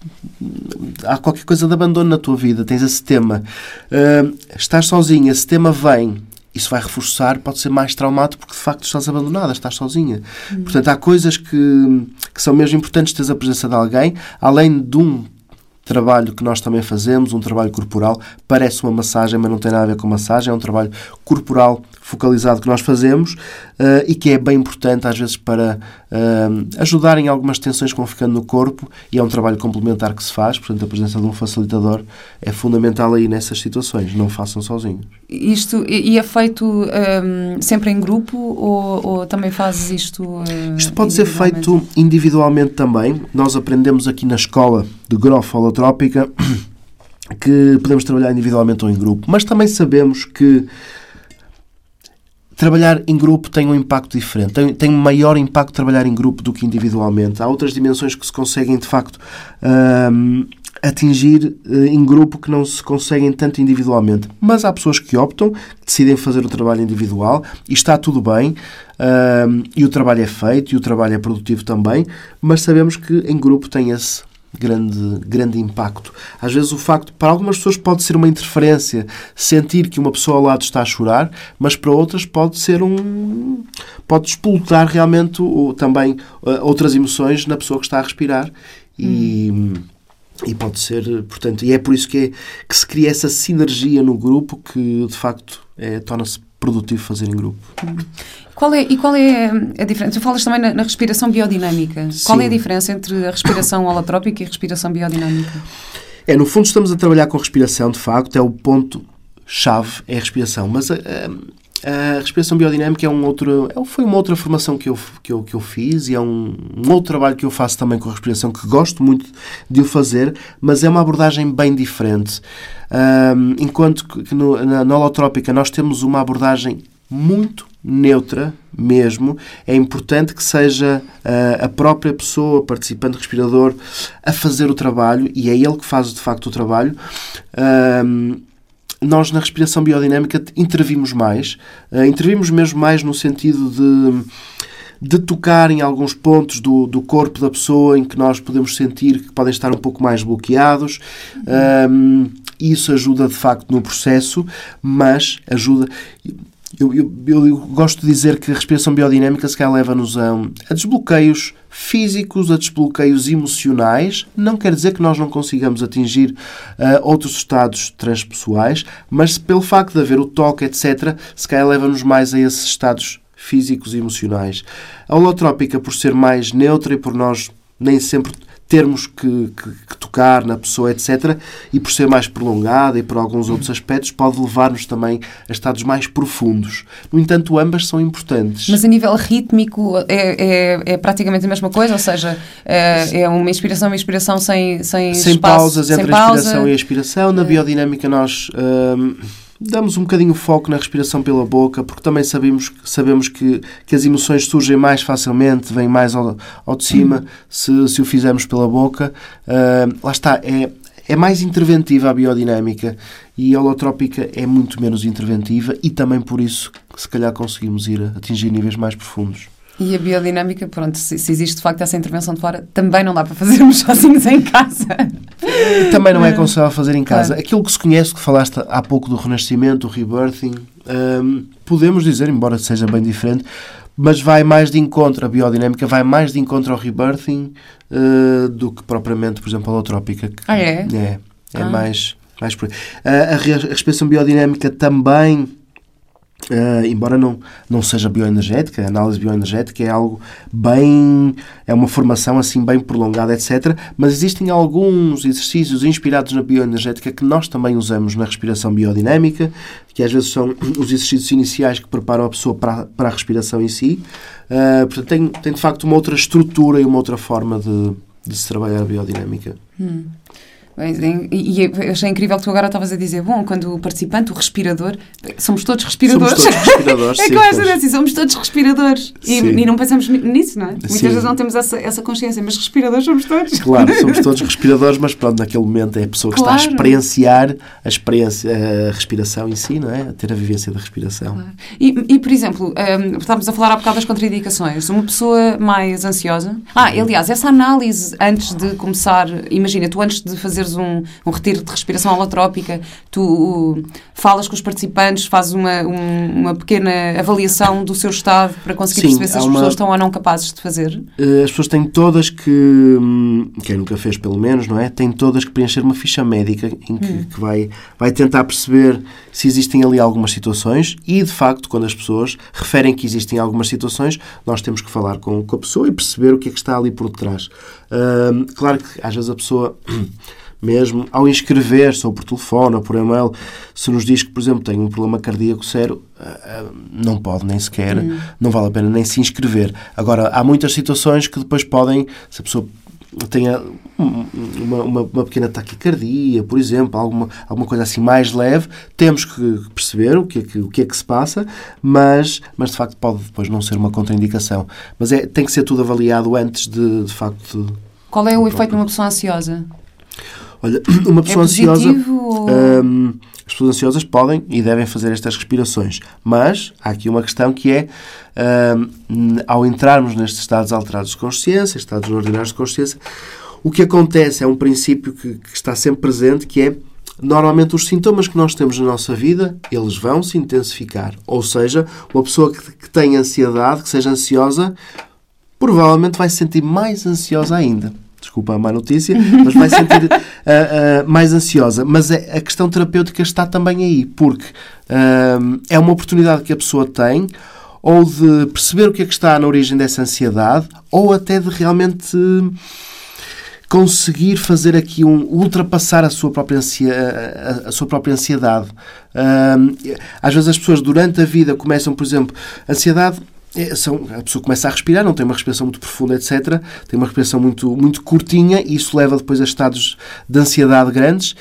Há qualquer coisa de abandono na tua vida. Tens esse tema. Uh, estás sozinho, esse tema vem. Isso vai reforçar, pode ser mais traumático porque de facto estás abandonada, estás sozinha. Hum. Portanto, há coisas que, que são mesmo importantes ter a presença de alguém, além de um trabalho que nós também fazemos, um trabalho corporal. Parece uma massagem, mas não tem nada a ver com massagem, é um trabalho corporal focalizado que nós fazemos uh, e que é bem importante às vezes para uh, ajudar em algumas tensões que vão ficando no corpo e é um trabalho complementar que se faz, portanto a presença de um facilitador é fundamental aí nessas situações, não façam sozinhos. Isto, e é feito um, ehm, sempre em grupo ou, ou, também fazes isto uh, Isto pode ser feito individualmente também. Nós aprendemos aqui na escola de Grof Holotrópica que podemos trabalhar individualmente ou em grupo, mas também sabemos que trabalhar em grupo tem um impacto diferente, tem, tem maior impacto trabalhar em grupo do que individualmente. Há outras dimensões que se conseguem, de facto, atingir uh, em grupo que não se conseguem tanto individualmente. Mas há pessoas que optam, decidem fazer o trabalho individual e está tudo bem, e o trabalho é feito e o trabalho é produtivo também, mas sabemos que em grupo tem esse grande, grande impacto. Às vezes o facto, para algumas pessoas pode ser uma interferência, sentir que uma pessoa ao lado está a chorar, mas para outras pode ser um... pode explotar realmente também uh, outras emoções na pessoa que está a respirar e... Hum. E pode ser, portanto, e é por isso que, é, que se cria essa sinergia no grupo que, de facto, é, torna-se produtivo fazer em grupo. Qual é, e qual é a diferença? Tu falas também na, na respiração biodinâmica. Sim. Qual é a diferença entre a respiração holotrópica e a respiração biodinâmica? É, no fundo estamos a trabalhar com respiração, de facto, é o ponto-chave, é a respiração. Mas a, a, a, respiração biodinâmica é um outro, é, foi uma outra formação que eu, que eu, que eu fiz e é um, outro trabalho que eu faço também com a respiração, que gosto muito de o fazer, mas é uma abordagem bem diferente. Um, enquanto que no, na, na holotrópica nós temos uma abordagem muito neutra mesmo. É importante que seja uh, a própria pessoa, participante respirador, a fazer o trabalho e é ele que faz de facto o trabalho. Nós na respiração biodinâmica intervimos mais, uh, intervimos mesmo mais no sentido de de tocar em alguns pontos do, do corpo da pessoa em que nós podemos sentir que podem estar um pouco mais bloqueados. Um, isso ajuda de facto no processo, mas ajuda. Eu, eu, eu, gosto de dizer que a respiração biodinâmica se calhar leva-nos a, a desbloqueios físicos, a desbloqueios emocionais. Não quer dizer que nós não consigamos atingir uh, outros estados transpessoais, mas pelo facto de haver o toque, etc., se calhar leva-nos mais a esses estados físicos e emocionais. A holotrópica, por ser mais neutra e por nós nem sempre termos que, que, que, tocar na pessoa, etc. E por ser mais prolongada e por alguns outros aspectos, pode levar-nos também a estados mais profundos. No entanto, ambas são importantes. Mas a nível rítmico é, é, é praticamente a mesma coisa? Ou seja, é, é uma inspiração, uma inspiração sem Sem, sem espaço, pausas entre sem a inspiração e a expiração. Na biodinâmica nós... Hum, damos um bocadinho foco na respiração pela boca, porque também sabemos, sabemos que, que as emoções surgem mais facilmente, vêm mais ao, ao de cima se, se o fizermos pela boca. Uh, lá está, é, é mais interventiva a biodinâmica e a holotrópica é muito menos interventiva e também por isso se calhar conseguimos ir atingir níveis mais profundos. E a biodinâmica, pronto, se, se, existe de facto essa intervenção de fora, também não dá para fazermos sozinhos em casa. Também não é aconselhável fazer em casa. Claro. Aquilo que se conhece, que falaste há pouco do renascimento, o rebirthing, um, podemos dizer, embora seja bem diferente, mas vai mais de encontro, a biodinâmica vai mais de encontro ao rebirthing uh, do que propriamente, por exemplo, a holotrópica. Ah, é? É, é ah. mais, mais. Uh, a respiração biodinâmica também Uh, embora não, não seja bioenergética, a análise bioenergética é algo bem. é uma formação assim bem prolongada, etc. Mas existem alguns exercícios inspirados na bioenergética que nós também usamos na respiração biodinâmica, que às vezes são os exercícios iniciais que preparam a pessoa para, para a respiração em si. Uh, portanto, tem, tem de facto uma outra estrutura e uma outra forma de, de se trabalhar a biodinâmica. Hum. E, e achei incrível que tu agora estavas a dizer, bom, quando o participante, o respirador, somos todos respiradores. Somos todos respiradores, é eu acho assim, somos todos respiradores. E, e, não pensamos nisso, não é? Muitas vezes não temos essa, essa consciência, mas respiradores somos todos. Claro, somos todos respiradores, mas pronto, naquele momento é a pessoa que claro. está a experienciar a, experiência, a respiração em si, não é? A ter a vivência da respiração. Claro. E, e, por exemplo, um, estávamos a falar há bocado das contraindicações. Uma pessoa mais ansiosa. Ah, aliás, essa análise antes de começar, imagina, tu antes de fazer fazeres um, um retiro de respiração holotrópica, tu uh, falas com os participantes, fazes uma, um, uma pequena avaliação do seu estado para conseguir Sim, perceber se as uma... pessoas estão ou não capazes de fazer? Uh, as pessoas têm todas que, hum, quem nunca fez pelo menos, não é? Têm todas que preencher uma ficha médica em que, hum. que vai, vai tentar perceber se existem ali algumas situações e, de facto, quando as pessoas referem que existem algumas situações, nós temos que falar com, com a pessoa e perceber o que é que está ali por detrás. Uh, claro que às vezes a pessoa mesmo ao inscrever-se ou por telefone ou por e-mail, se nos diz que, por exemplo, tem um problema cardíaco sério, eh, eh, não pode nem sequer, hum. não vale a pena nem se inscrever. Agora, há muitas situações que depois podem, se a pessoa tenha uma, uma, uma, pequena taquicardia, por exemplo, alguma, alguma coisa assim mais leve, temos que perceber o que é que, o que, é que se passa, mas, mas de facto pode depois não ser uma contraindicação. Mas é, tem que ser tudo avaliado antes de, de facto. Qual é o efeito numa pessoa ansiosa? Olha, uma pessoa é ansiosa. Um, as pessoas ansiosas podem e devem fazer estas respirações, mas há aqui uma questão que é um, ao entrarmos nestes estados alterados de consciência, estados ordinários de consciência, o que acontece é um princípio que, que está sempre presente, que é normalmente os sintomas que nós temos na nossa vida, eles vão se intensificar. Ou seja, uma pessoa que, que tem ansiedade, que seja ansiosa, provavelmente vai se sentir mais ansiosa ainda desculpa a má notícia, mas vai sentir uh, uh, mais ansiosa. Mas é, a questão terapêutica está também aí, porque uh, é uma oportunidade que a pessoa tem ou de perceber o que é que está na origem dessa ansiedade, ou até de realmente conseguir fazer aqui um ultrapassar a sua própria, ansia, a, a sua própria ansiedade. às vezes as pessoas durante a vida começam, por exemplo, ansiedade é, são, a pessoa começa a respirar, não tem uma respiração muito profunda, etc. Tem uma respiração muito, muito curtinha e isso leva depois a estados de ansiedade grandes.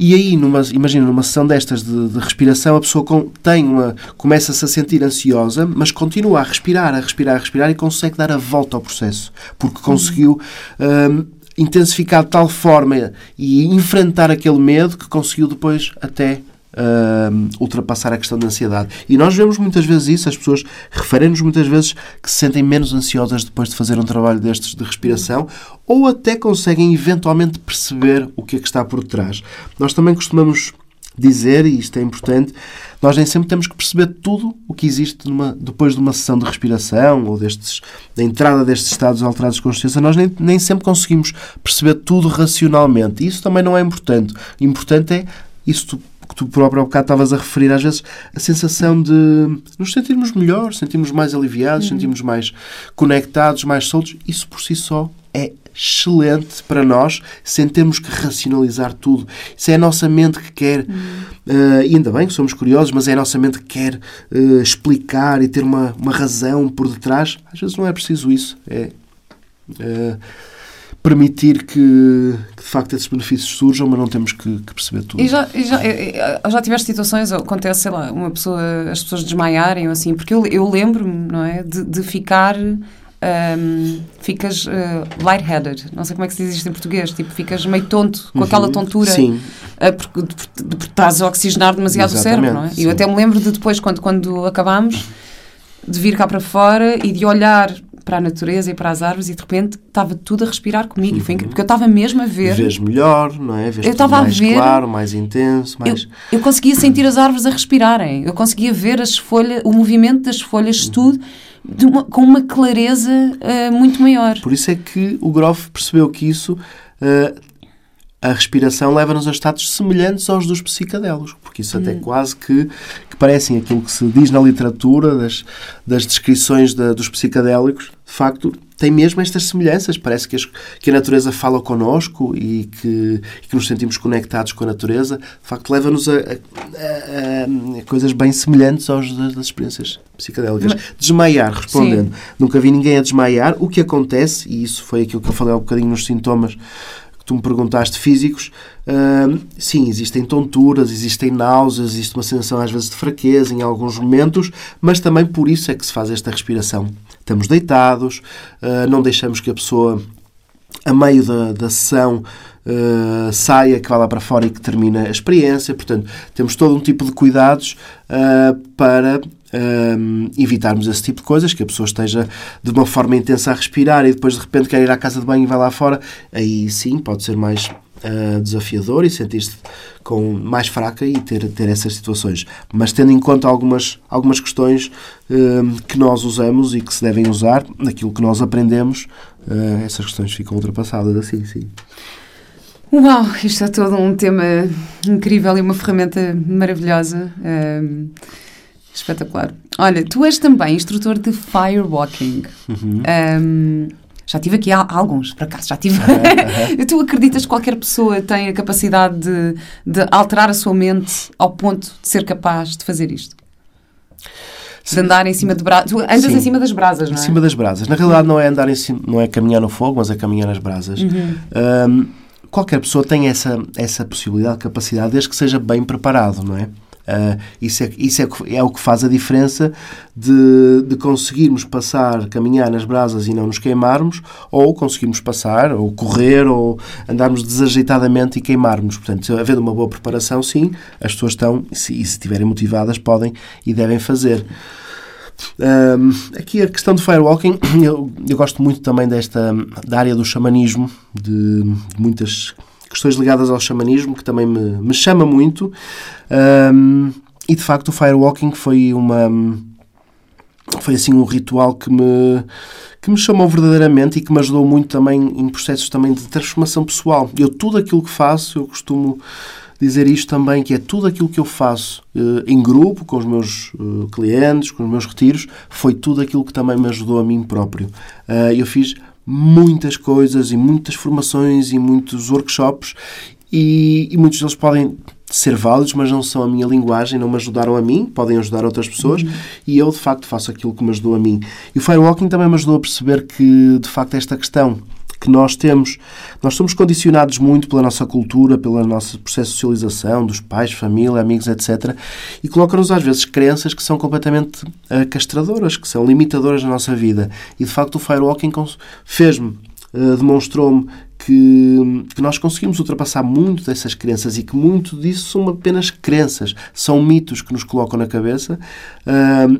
E aí, numa, imagina, numa sessão destas de, de respiração, a pessoa com, tem uma, começa-se a sentir ansiosa, mas continua a respirar, a respirar, a respirar e consegue dar a volta ao processo, porque conseguiu. Hum, intensificar de tal forma e enfrentar aquele medo que conseguiu depois até uh, ultrapassar a questão da ansiedade. E nós vemos muitas vezes isso, as pessoas referem-nos muitas vezes que se sentem menos ansiosas depois de fazer um trabalho destes de respiração ou até conseguem eventualmente perceber o que é que está por trás. Nós também costumamos dizer, e isto é importante, nós nem sempre temos que perceber tudo o que existe numa, depois de uma sessão de respiração ou destes, da entrada destes estados alterados de consciência. Nós nem, nem sempre conseguimos perceber tudo racionalmente. Isso também não é importante. Importante é isso que tu próprio há bocado estavas a referir, às vezes a sensação de nos sentirmos melhor, sentirmos mais aliviados, uhum. sentirmos mais conectados, mais soltos, isso por si só é excelente para nós, sem termos que racionalizar tudo. Isso é a nossa mente que quer, uhum. uh, e ainda bem que somos curiosos, mas é a nossa mente que quer uh, explicar e ter uma, uma razão por detrás. Às vezes não é preciso isso. É. Uh, permitir que, que, de facto esses benefícios surjam, mas não temos que, que perceber tudo. E já, e já, já tiveste situações, acontece, sei lá, uma pessoa, as pessoas desmaiarem ou assim, porque eu, eu lembro-me, não é, de, de ficar. Um, ficas uh, lightheaded, não sei como é que se diz isto em português, tipo, ficas meio tonto, com uhum, aquela tontura, sim. Uh, porque, porque, estás a oxigenar demasiado Exatamente, o cérebro, não é? E eu até me lembro de depois, quando, quando acabámos, de vir cá para fora e de olhar para a natureza e para as árvores e de repente estava tudo a respirar comigo. Uhum. Foi incrível, porque eu estava mesmo a ver. Vês melhor, não é? Vês eu estava mais a ver, claro, mais intenso. Mais... Eu, eu, conseguia sentir as árvores a respirarem. Eu conseguia ver as folhas, o movimento das folhas, uhum. tudo. Uma, com uma clareza uh, muito maior. Por isso é que o Groff percebeu que isso uh, a respiração leva-nos a estados semelhantes aos dos psicadélicos, porque isso até quase que, que parecem aquilo que se diz na literatura, das, das descrições da, dos psicadélicos, de facto, tem mesmo estas semelhanças. Parece que, as, que a natureza fala connosco e que, e que, nos sentimos conectados com a natureza. De facto, leva-nos a, a, a, a, coisas bem semelhantes aos das, das experiências psicadélicas. Mas, desmaiar, respondendo. Sim. Nunca vi ninguém a desmaiar. O que acontece, e isso foi aquilo que eu falei há um bocadinho nos sintomas tu me perguntaste físicos, uh, sim, existem tonturas, existem náuseas, existe uma sensação às vezes de fraqueza em alguns momentos, mas também por isso é que se faz esta respiração. Estamos deitados, uh, não deixamos que a pessoa, a meio da, da sessão, uh, saia, que vá lá para fora e que termine a experiência. Portanto, temos todo um tipo de cuidados para um, evitarmos esse tipo de coisas, que a pessoa esteja de uma forma intensa a respirar e depois de repente quer ir à casa de banho e vai lá fora, aí sim pode ser mais uh, desafiador e sentir-se com mais fraca e ter, ter essas situações. Mas tendo em conta algumas, algumas questões uh, que nós usamos e que se devem usar, naquilo que nós aprendemos, uh, essas questões ficam ultrapassadas assim, sim. Uau, isto é todo um tema incrível e uma ferramenta maravilhosa. Espetacular. Olha, tu és também instrutor de firewalking. Uhum. Um, já tive aqui alguns, por acaso, já tive. Uhum. tu acreditas que qualquer pessoa tem a capacidade de, de, alterar a sua mente ao ponto de ser capaz de fazer isto? De andar em cima de brasas. Tu andas Sim. em cima das brasas, não é? Em cima das brasas. Na realidade, não é andar em cima, não é caminhar no fogo, mas é caminhar nas brasas. Uhum. Um, qualquer pessoa tem essa, essa possibilidade, capacidade, desde que seja bem preparado, não é? Uh, isso é, isso é, é, o que faz a diferença de, de conseguirmos passar, caminhar nas brasas e não nos queimarmos, ou conseguirmos passar, ou correr, ou andarmos desajeitadamente e queimarmos. Portanto, havendo uma boa preparação, sim, as pessoas estão, e se estiverem motivadas, podem e devem fazer. Um, aqui a questão do firewalking, eu, eu, gosto muito também desta da área do xamanismo, de, de muitas questões ligadas ao xamanismo, que também me, me chama muito. Um, e de facto o firewalking foi uma foi assim um ritual que me que me chamou verdadeiramente e que me ajudou muito também em processos também de transformação pessoal. Eu tudo aquilo que faço, eu costumo dizer isto também, que é tudo aquilo que eu faço uh, em grupo, com os meus uh, clientes, com os meus retiros, foi tudo aquilo que também me ajudou a mim próprio. Uh, eu fiz muitas coisas e muitas formações e muitos workshops e, e, muitos deles podem ser válidos, mas não são a minha linguagem, não me ajudaram a mim, podem ajudar outras pessoas uhum. e eu de facto faço aquilo que me ajudou a mim. E o firewalking também me ajudou a perceber que de facto esta questão que nós temos. Nós somos condicionados muito pela nossa cultura, pelo nosso processo de socialização, dos pais, família, amigos, etc. E colocam-nos às vezes crenças que são completamente uh, castradoras, que são limitadoras na nossa vida. E de facto o firewalking fez-me, uh, demonstrou-me que, que, nós conseguimos ultrapassar muito dessas crenças e que muito disso são apenas crenças, são mitos que nos colocam na cabeça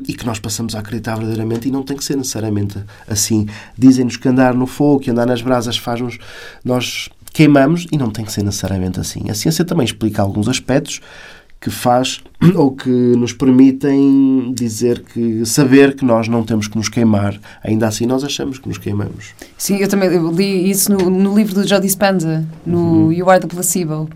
e que nós passamos a acreditar verdadeiramente e não tem que ser necessariamente assim. Dizem-nos que andar no fogo, que andar nas brasas faz-nos. Nós queimamos e não tem que ser necessariamente assim. A ciência também explica alguns aspectos que faz ou que nos permitem dizer que saber que nós não temos que nos queimar. Ainda assim, nós achamos que nos queimamos. Sim, eu também eu li isso no, no livro do Joe Dispenza, no uhum. You Are the Placebo.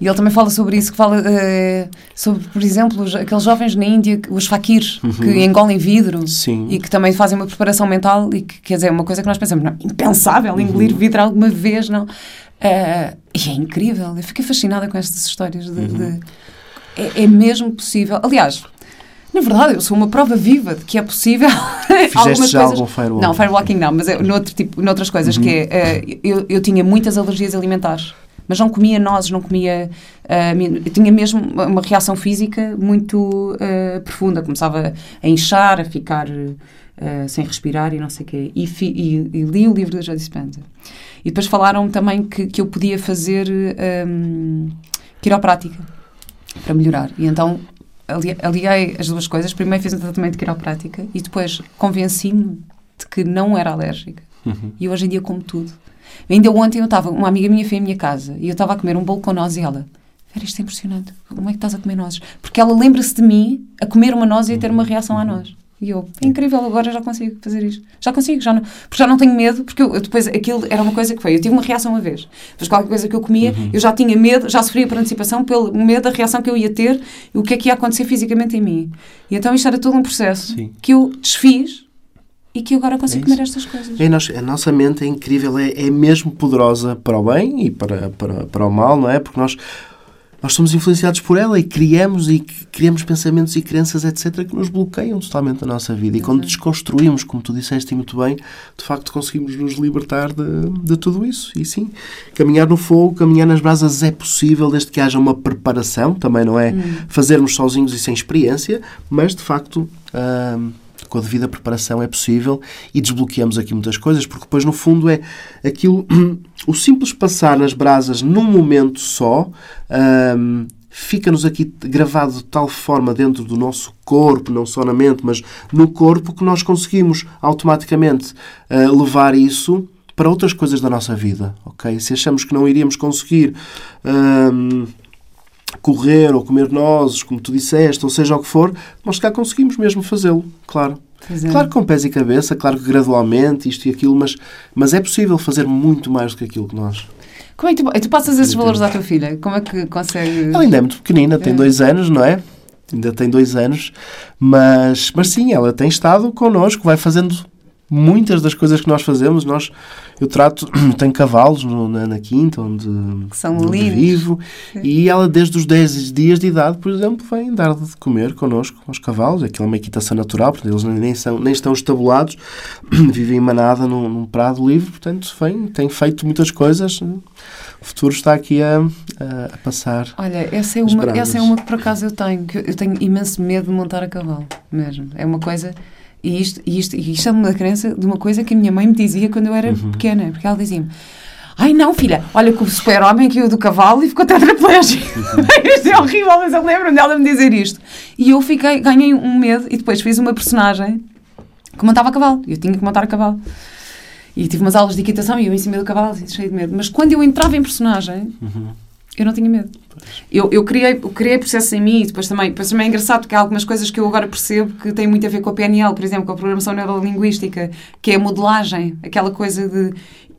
E ele também fala sobre isso, que fala uh, sobre, por exemplo, os, aqueles jovens na Índia, os faquirs, uhum. que engolem vidro Sim. e que também fazem uma preparação mental e que, quer dizer, uma coisa que nós pensamos, não, impensável uhum. engolir vidro alguma vez, não. Uh, e é incrível, eu fiquei fascinada com estas histórias de, de uhum é, é mesmo possível. Aliás, na verdade, eu sou uma prova viva de que é possível. Fizeste já coisas... algum firewalking? Não, firewalking não, mas é, noutro tipo, noutras coisas, uhum. que é, uh, eu, eu tinha muitas alergias alimentares, mas não comia nozes, não comia. Uh, eu tinha mesmo uma reação física muito uh, profunda, começava a inchar, a ficar sem respirar e não sei o quê. E, fi, e, e, li o livro da Joe Dispenza. E depois falaram também que, que eu podia fazer um, quiroprática para melhorar. E então aliei as duas coisas. Primeiro fiz um tratamento de quiroprática e depois convenci-me de que não era alérgica. Uhum. E hoje em dia como tudo. Ainda ontem eu estava, uma amiga minha foi à minha casa e eu estava a comer um bolo com nozes e ela, Vera, isto é impressionante. Como é que estás a comer nozes? Porque ela lembra-se de mim a comer uma noz e a ter uma reação à noz. E eu, é incrível, agora já consigo fazer isto. Já consigo, já não, porque já não tenho medo, porque eu, depois aquilo era uma coisa que foi. Eu tive uma reação uma vez. Mas qualquer coisa que eu comia, Uhum. eu já tinha medo, já sofria por antecipação pelo medo da reação que eu ia ter e o que é que ia acontecer fisicamente em mim. E então isto era todo um processo Sim. que eu desfiz e que agora consigo É comer estas coisas. É, nós- a nossa mente é incrível, é, é mesmo poderosa para o bem e para, para, para o mal, não é? Porque nós, nós somos influenciados por ela e criamos e criamos pensamentos e crenças, etc., que nos bloqueiam totalmente a nossa vida. E quando desconstruímos, como tu disseste muito bem, de facto conseguimos nos libertar de, de tudo isso. E sim, caminhar no fogo, caminhar nas brasas é possível, desde que haja uma preparação, também não é fazermos sozinhos e sem experiência, mas de facto. hum, com a devida preparação é possível e desbloqueamos aqui muitas coisas, porque depois, no fundo, é aquilo. O simples passar nas brasas num momento só. Fica-nos aqui gravado de tal forma dentro do nosso corpo, não só na mente, mas no corpo, que nós conseguimos automaticamente ah, levar isso para outras coisas da nossa vida, ok? Se achamos que não iríamos conseguir correr ou comer nozes, como tu disseste, ou seja o que for, nós cá conseguimos mesmo fazê-lo, claro. É. Claro que com pés e cabeça, claro que gradualmente, isto e aquilo, mas, mas é possível fazer muito mais do que aquilo que nós. Como é que tu, tu passas esses valores à tua filha? Como é que consegues? Ela ainda é muito pequenina, tem É. dois anos, não é? Ainda tem dois anos, mas, mas sim, ela tem estado connosco, vai fazendo muitas das coisas que nós fazemos. Nós, eu trato, tenho cavalos no- na, na quinta, onde, onde vivo, e ela, desde os 10 dias de idade, por exemplo, vem dar de comer connosco aos cavalos. Aquilo é uma equitação natural, portanto, eles nem, são, nem estão estabulados, vivem em manada num, num prado livre, portanto, vem, tem feito muitas coisas. O futuro está aqui a, a- a passar. Olha, essa é, uma, essa é uma que por acaso eu tenho, que eu tenho imenso medo de montar a cavalo, mesmo. É uma coisa. E isto, e isto, e isto é uma crença de uma coisa que a minha mãe me dizia quando eu era Uhum. pequena, porque ela dizia-me: Ai não, filha, olha que o super-homem caiu do cavalo e ficou tetraplégico. isto é horrível, mas eu lembro dela me dizer isto. E eu fiquei, ganhei um medo e depois fiz uma personagem que montava a cavalo. Eu tinha que montar a cavalo. E tive umas aulas de equitação e eu em cima do cavalo, assim, cheio de medo. Mas quando eu entrava em personagem, eu não tinha medo. Eu, eu, criei, eu criei processos em mim e depois também, depois também é engraçado porque há algumas coisas que eu agora percebo que têm muito a ver com a PNL, por exemplo, com a programação neurolinguística, que é a modelagem, aquela coisa de.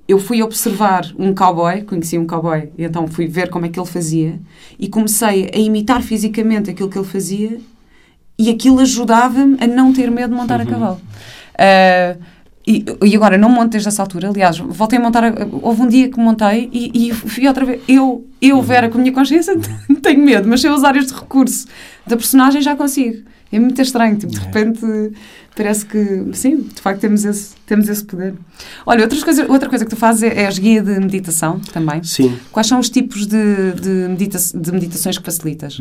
Eu fui observar um cowboy, conheci um cowboy, e então fui ver como é que ele fazia e comecei a imitar fisicamente aquilo que ele fazia e aquilo ajudava-me a não ter medo de montar a cavalo. Ah, e, e agora não monto desde essa altura, aliás, voltei a montar, houve um dia que montei e, e fui outra vez, eu, eu Vera, com a minha consciência, tenho medo, mas se eu usar este recurso da personagem já consigo. É muito estranho, tipo, de repente parece que, sim, de facto temos esse, temos esse poder. Olha, outras coisas, outra coisa que tu fazes é, é as guias de meditação também. Sim, Quais são os tipos de, de, medita de meditações que facilitas?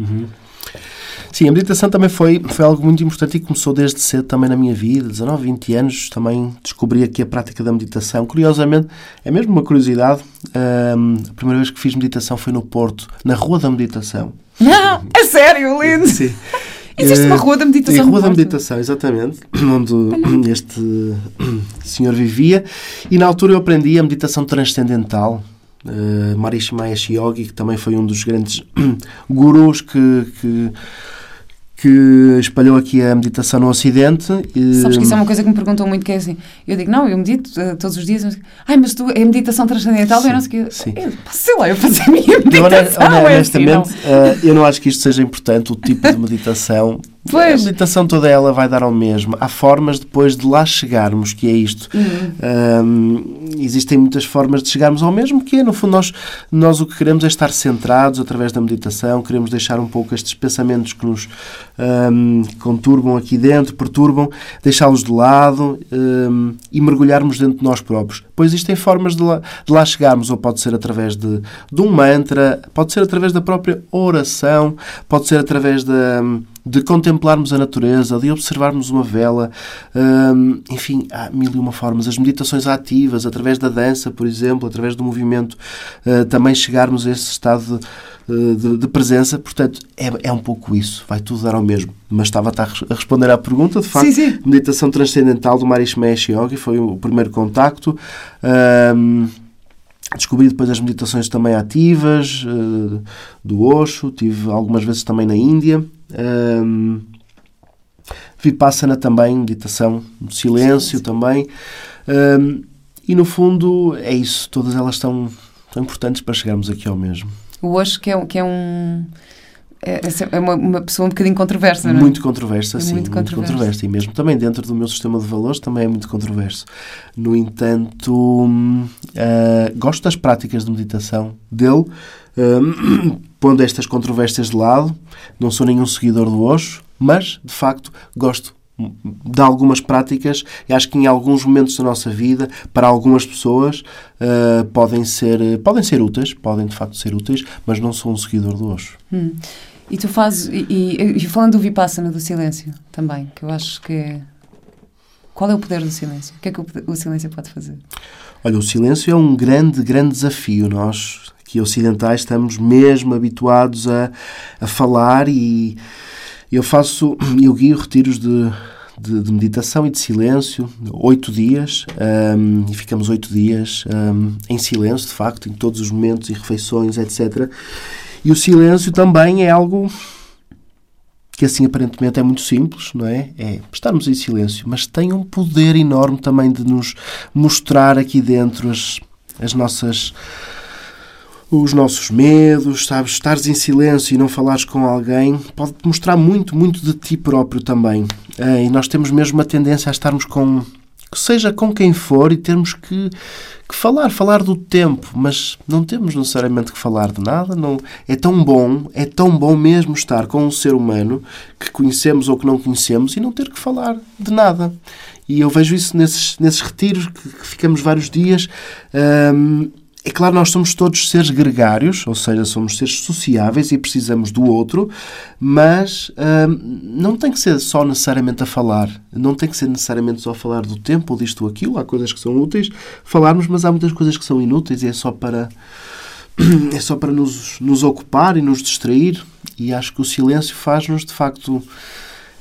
Sim, a meditação também foi, foi algo muito importante e começou desde cedo também na minha vida, 19, 20 anos, também descobri aqui a prática da meditação. Curiosamente, é mesmo uma curiosidade, hum, a primeira vez que fiz meditação foi no Porto, na Rua da Meditação. Não, é sério, lindo! Sim. Existe uma rua da meditação Sim, Rua da? Meditação, exatamente, onde este senhor vivia. E na altura eu aprendi a meditação transcendental. Uh, Maharishi Mahesh Yogi, que também foi um dos grandes gurus que, que, que espalhou aqui a meditação no Ocidente. E, Sabes que isso é uma coisa que me perguntam muito, que é assim, eu digo, não, eu medito eh, todos os dias, mas, ai, mas tu, é meditação transcendental, eu não sei o quê. sim. Eu, sei lá, eu faço a minha eu, meditação, hone- é assim, não. honestamente, uh, eu não acho que isto seja importante, o tipo de meditação. Pois. A meditação toda ela vai dar ao mesmo. Há formas depois de lá chegarmos, que é isto. Um, existem muitas formas de chegarmos ao mesmo, que é, no fundo, nós, nós o que queremos é estar centrados através da meditação, queremos deixar um pouco estes pensamentos que nos um, conturbam aqui dentro, perturbam, deixá-los de lado um, e mergulharmos dentro de nós próprios. Pois existem formas de lá, de lá chegarmos, ou pode ser através de, de um mantra, pode ser através da própria oração, pode ser através da de contemplarmos a natureza, de observarmos uma vela, hum, enfim, há mil e uma formas. As meditações ativas, através da dança, por exemplo, através do movimento, uh, também chegarmos a esse estado de, de, de presença. Portanto, é, é, um pouco isso. Vai tudo dar ao mesmo. Mas estava a, a responder à pergunta, de facto. Sim, sim. Meditação transcendental do Marish Mahesh Yogi foi o primeiro contacto. Um, Descobri depois as meditações também ativas uh, do Osho, tive algumas vezes também na Índia. Um, Vipassana também, meditação no silêncio também. Um, e no fundo é isso, todas elas estão, são importantes para chegarmos aqui ao mesmo. O Osho que é, que é um é, é uma, uma, pessoa um bocadinho controversa, não é? Muito controversa, é sim. Muito muito controversa. controversa. E mesmo também dentro do meu sistema de valores também é muito controverso. No entanto, uh, gosto das práticas de meditação dele, uh, pondo estas controvérsias de lado. Não sou nenhum seguidor do Osho, mas, de facto, gosto de algumas práticas e acho que em alguns momentos da nossa vida para algumas pessoas uh, podem ser podem ser úteis podem de facto ser úteis mas não sou um seguidor do Osho. Hum. e tu fazes e, e, e, falando do vipassana do silêncio também que eu acho que é qual é o poder do silêncio? O que é que o, o silêncio pode fazer? Olha o silêncio é um grande grande desafio. Nós que ocidentais estamos mesmo habituados a, a falar e eu faço, eu guio retiros de, de, de meditação e de silêncio, oito dias, um, e ficamos oito dias um, em silêncio, de facto, em todos os momentos e refeições, etc. E o silêncio também é algo que assim aparentemente é muito simples, não é? É estarmos em silêncio, mas tem um poder enorme também de nos mostrar aqui dentro as, as nossas os nossos medos, sabes? Estares em silêncio e não falares com alguém pode mostrar muito, muito de ti próprio também. É, e nós temos mesmo uma tendência a estarmos com, seja com quem for, e termos que, que falar, falar do tempo, mas não temos necessariamente que falar de nada. Não, é tão bom, é tão bom mesmo estar com um ser humano que conhecemos ou que não conhecemos e não ter que falar de nada. E eu vejo isso nesses, nesses retiros que, que ficamos vários dias. Hum, é claro, nós somos todos seres gregários, ou seja, somos seres sociáveis e precisamos do outro, mas hum, não tem que ser só necessariamente a falar, não tem que ser necessariamente só falar do tempo ou disto ou aquilo. Há coisas que são úteis falarmos, mas há muitas coisas que são inúteis e é só para é só para nos, nos ocupar e nos distrair. E acho que o silêncio faz-nos de facto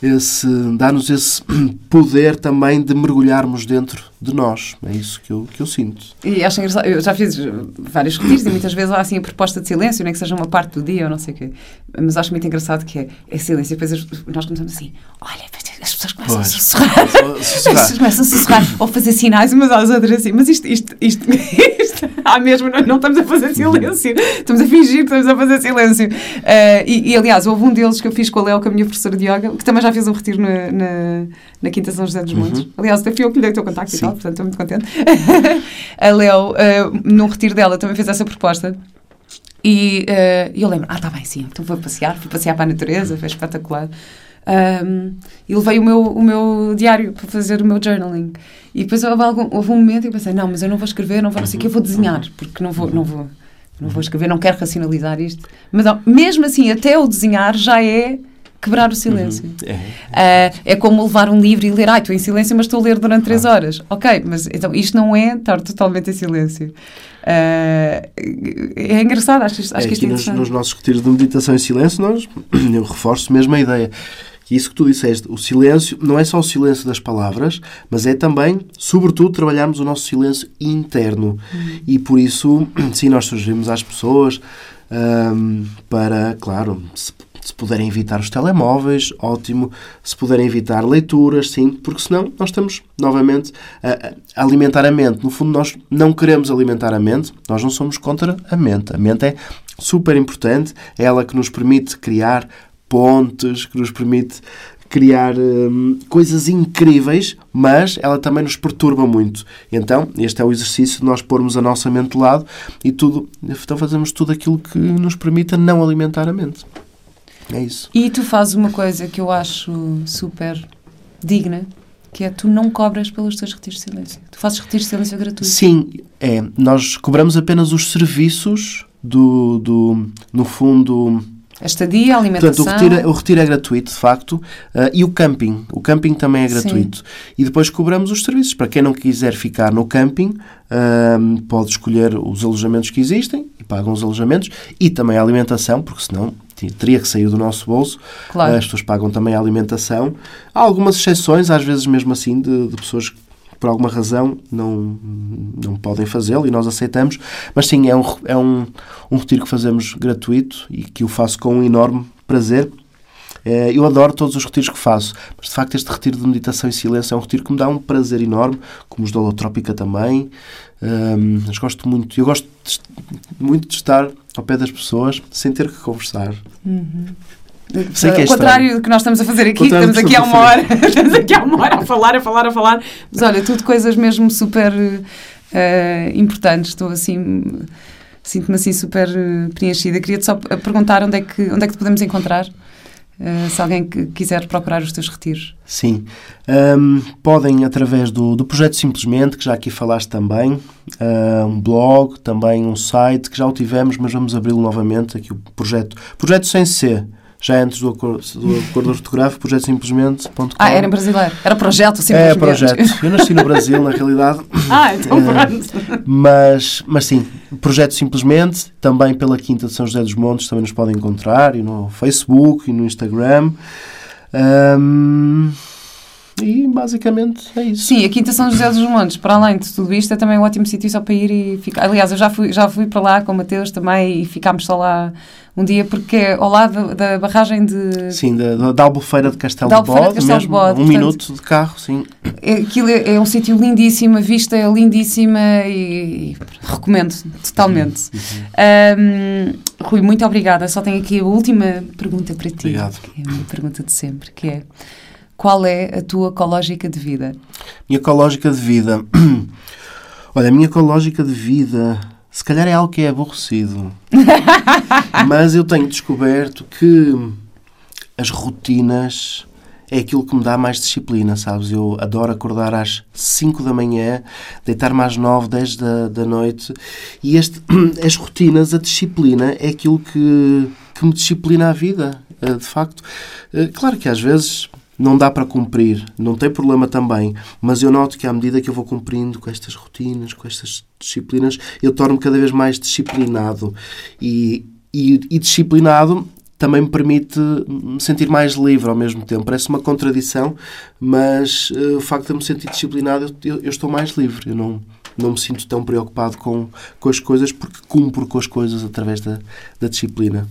esse dá-nos esse poder também de mergulharmos dentro de nós. É isso que eu, que eu sinto. E acho engraçado, eu já fiz vários retiros e muitas vezes há assim a proposta de silêncio, nem que seja uma parte do dia ou não sei o quê. Mas acho muito engraçado que é, é silêncio. E depois nós começamos assim, olha, as pessoas começam pois, a sussurrar. As pessoas começam a sussurrar ou fazer sinais umas às outras assim, mas isto, isto, isto, isto há mesmo, não, não estamos a fazer silêncio, estamos a fingir que estamos a fazer silêncio. Uh, e, e, aliás, houve um deles que eu fiz com a Léo, com a minha professora de yoga, que também já fez um retiro na, na, na Quinta São José dos Montes. Uhum. Aliás, até fui eu que lhe dei o teu contacto Sim. Portanto estou muito contente. a Léo, uh, num retiro dela, também fez essa proposta. E uh, eu lembro, ah, está bem, sim, então vou passear, fui passear para a natureza, foi espetacular. Um, e levei o meu, o meu diário para fazer o meu journaling. E depois houve, algum, houve um momento e pensei, não, mas eu não vou escrever, não vou não sei o que, eu vou desenhar, porque não vou, não vou, não vou escrever, não quero racionalizar isto. Mas mesmo assim, até o desenhar já é quebrar o silêncio. Uhum. É. Uh, é como levar um livro e ler, ai, estou em silêncio, mas estou a ler durante três horas. Ok, mas então isto não é estar totalmente em silêncio. Uh, é engraçado, acho, acho é, que isto é nos, nos, nossos retiros de meditação em silêncio, nós, eu reforço mesmo a ideia que isso que tu disseste, o silêncio, não é só o silêncio das palavras, mas é também, sobretudo, trabalharmos o nosso silêncio interno. Uhum. E por isso, sim, nós sugerimos às pessoas um, para, claro, se, se, puderem evitar os telemóveis, ótimo. Se puderem evitar leituras, sim, porque senão nós estamos novamente a, alimentar a mente. No fundo, nós não queremos alimentar a mente, nós não somos contra a mente. A mente é super importante, é ela que nos permite criar pontes, que nos permite criar hum, coisas incríveis, mas ela também nos perturba muito. Então, este é o exercício de nós pormos a nossa mente de lado e tudo, então fazemos tudo aquilo que nos permita não alimentar a mente. É isso. E tu fazes uma coisa que eu acho super digna, que é tu não cobras pelos teus retiros de silêncio. Tu fazes retiros de silêncio gratuitos. Sim, é. Nós cobramos apenas os serviços do, do no fundo a estadia, a alimentação... Portanto, o retiro, é, o retiro é gratuito, de facto, uh, e o camping. O camping também é gratuito. Sim. E depois cobramos os serviços. Para quem não quiser ficar no camping, uh, pode escolher os alojamentos que existem e pagam os alojamentos e também a alimentação, porque senão teria que sair do nosso bolso. Claro. As pessoas pagam também a alimentação. Há algumas exceções, às vezes mesmo assim, de, de pessoas que por alguma razão não, não podem fazê-lo e nós aceitamos, mas sim, é um, é um, um retiro que fazemos gratuito e que eu faço com um enorme prazer. É, eu adoro todos os retiros que faço, mas de facto este retiro de meditação e silêncio é um retiro que me dá um prazer enorme, como os da Holotrópica também. Um, mas gosto muito, eu gosto de, muito de estar ao pé das pessoas sem ter que conversar. Uhum. Sei que é Ao contrário do que nós estamos a fazer aqui, estamos aqui há uma hora, estamos aqui há uma hora a falar, a falar, a falar. Mas olha, tudo coisas mesmo super uh, importantes. Estou assim, sinto-me assim super eh, preenchida. Queria-te só perguntar onde é que, onde é que te podemos encontrar. Uh, se alguém que quiser procurar os teus retiros. Sim. Um, podem, através do, do projeto Simplesmente, que já aqui falaste também, um blog, também um site, que já o tivemos, mas vamos abri-lo novamente, aqui o projeto, projeto sem C, já antes do acordo, do acordo ortográfico, projeto simplesmente.com. Ah, era em brasileiro. Era projeto simplesmente. É, projeto. Eu nasci no Brasil, na realidade. Ah, então pronto. mas, mas sim, projeto simplesmente, também pela Quinta de São José dos Montes, também nos podem encontrar, e no Facebook, e no Instagram. Um, e basicamente é isso. Sim, a Quinta São José dos Montes, para além de tudo isto, é também um ótimo sítio só para ir e ficar. Aliás, eu já fui, já fui para lá com o Mateus também e ficámos só lá um dia porque é ao lado da barragem de. Sim, da, da Albufeira de Castelo de, Bode, de Castelo de Bode. Um portanto, minuto de carro, sim. É, aquilo é, é, um sítio lindíssimo, a vista é lindíssima e, e recomendo totalmente. Uhum. Um, Rui, muito obrigada. Só tenho aqui a última pergunta para ti. Obrigado. Que é a minha pergunta de sempre, que é qual é a tua ecológica de vida? Minha ecológica de vida. Olha, a minha ecológica de vida se calhar é algo que é aborrecido. Mas eu tenho descoberto que as rotinas é aquilo que me dá mais disciplina, sabes? Eu adoro acordar às 5 da manhã, deitar-me às 9, 10 da, da noite. E este, as rotinas, a disciplina, é aquilo que, que me disciplina a vida, eh, de facto. Eh, claro que às vezes não dá para cumprir, não tem problema também, mas eu noto que à medida que eu vou cumprindo com estas rotinas, com estas disciplinas, eu torno-me cada vez mais disciplinado. E, e, e, disciplinado também me permite me sentir mais livre ao mesmo tempo. Parece uma contradição, mas uh, o facto de eu me sentir disciplinado, eu, eu, estou mais livre. Eu não, não me sinto tão preocupado com, com as coisas porque cumpro com as coisas através da, da disciplina.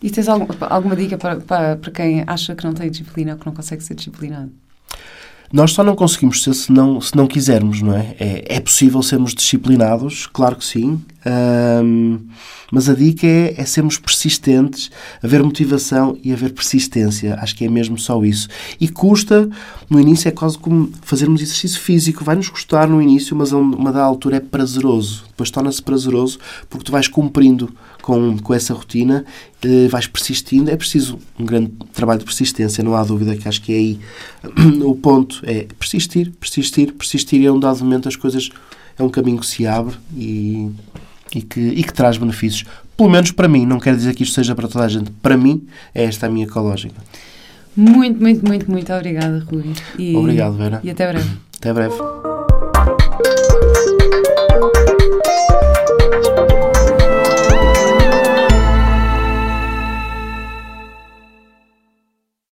E tens algum, alguma dica para, para, para quem acha que não tem disciplina ou que não consegue ser disciplinado? Nós só não conseguimos ser se não, se não quisermos, não é? é? É possível sermos disciplinados, claro que sim, mas a dica é, é sermos persistentes, haver motivação e haver persistência. Acho que é mesmo só isso. E custa, no início, é quase como fazermos exercício físico. Vai-nos custar no início, mas a uma da altura é prazeroso. Depois torna-se prazeroso porque tu vais cumprindo com, com essa rotina, eh, vais persistindo. É preciso um grande trabalho de persistência, não há dúvida que acho que é aí o ponto. É persistir, persistir, persistir e a um dado momento as coisas é um caminho que se abre e e que, e que traz benefícios. Pelo menos para mim, não quero dizer que isto seja para toda a gente. Para mim, é esta a minha ecológica. Muito, muito, muito, muito obrigada, Rui. E, Obrigado, Vera. E até breve. Até breve.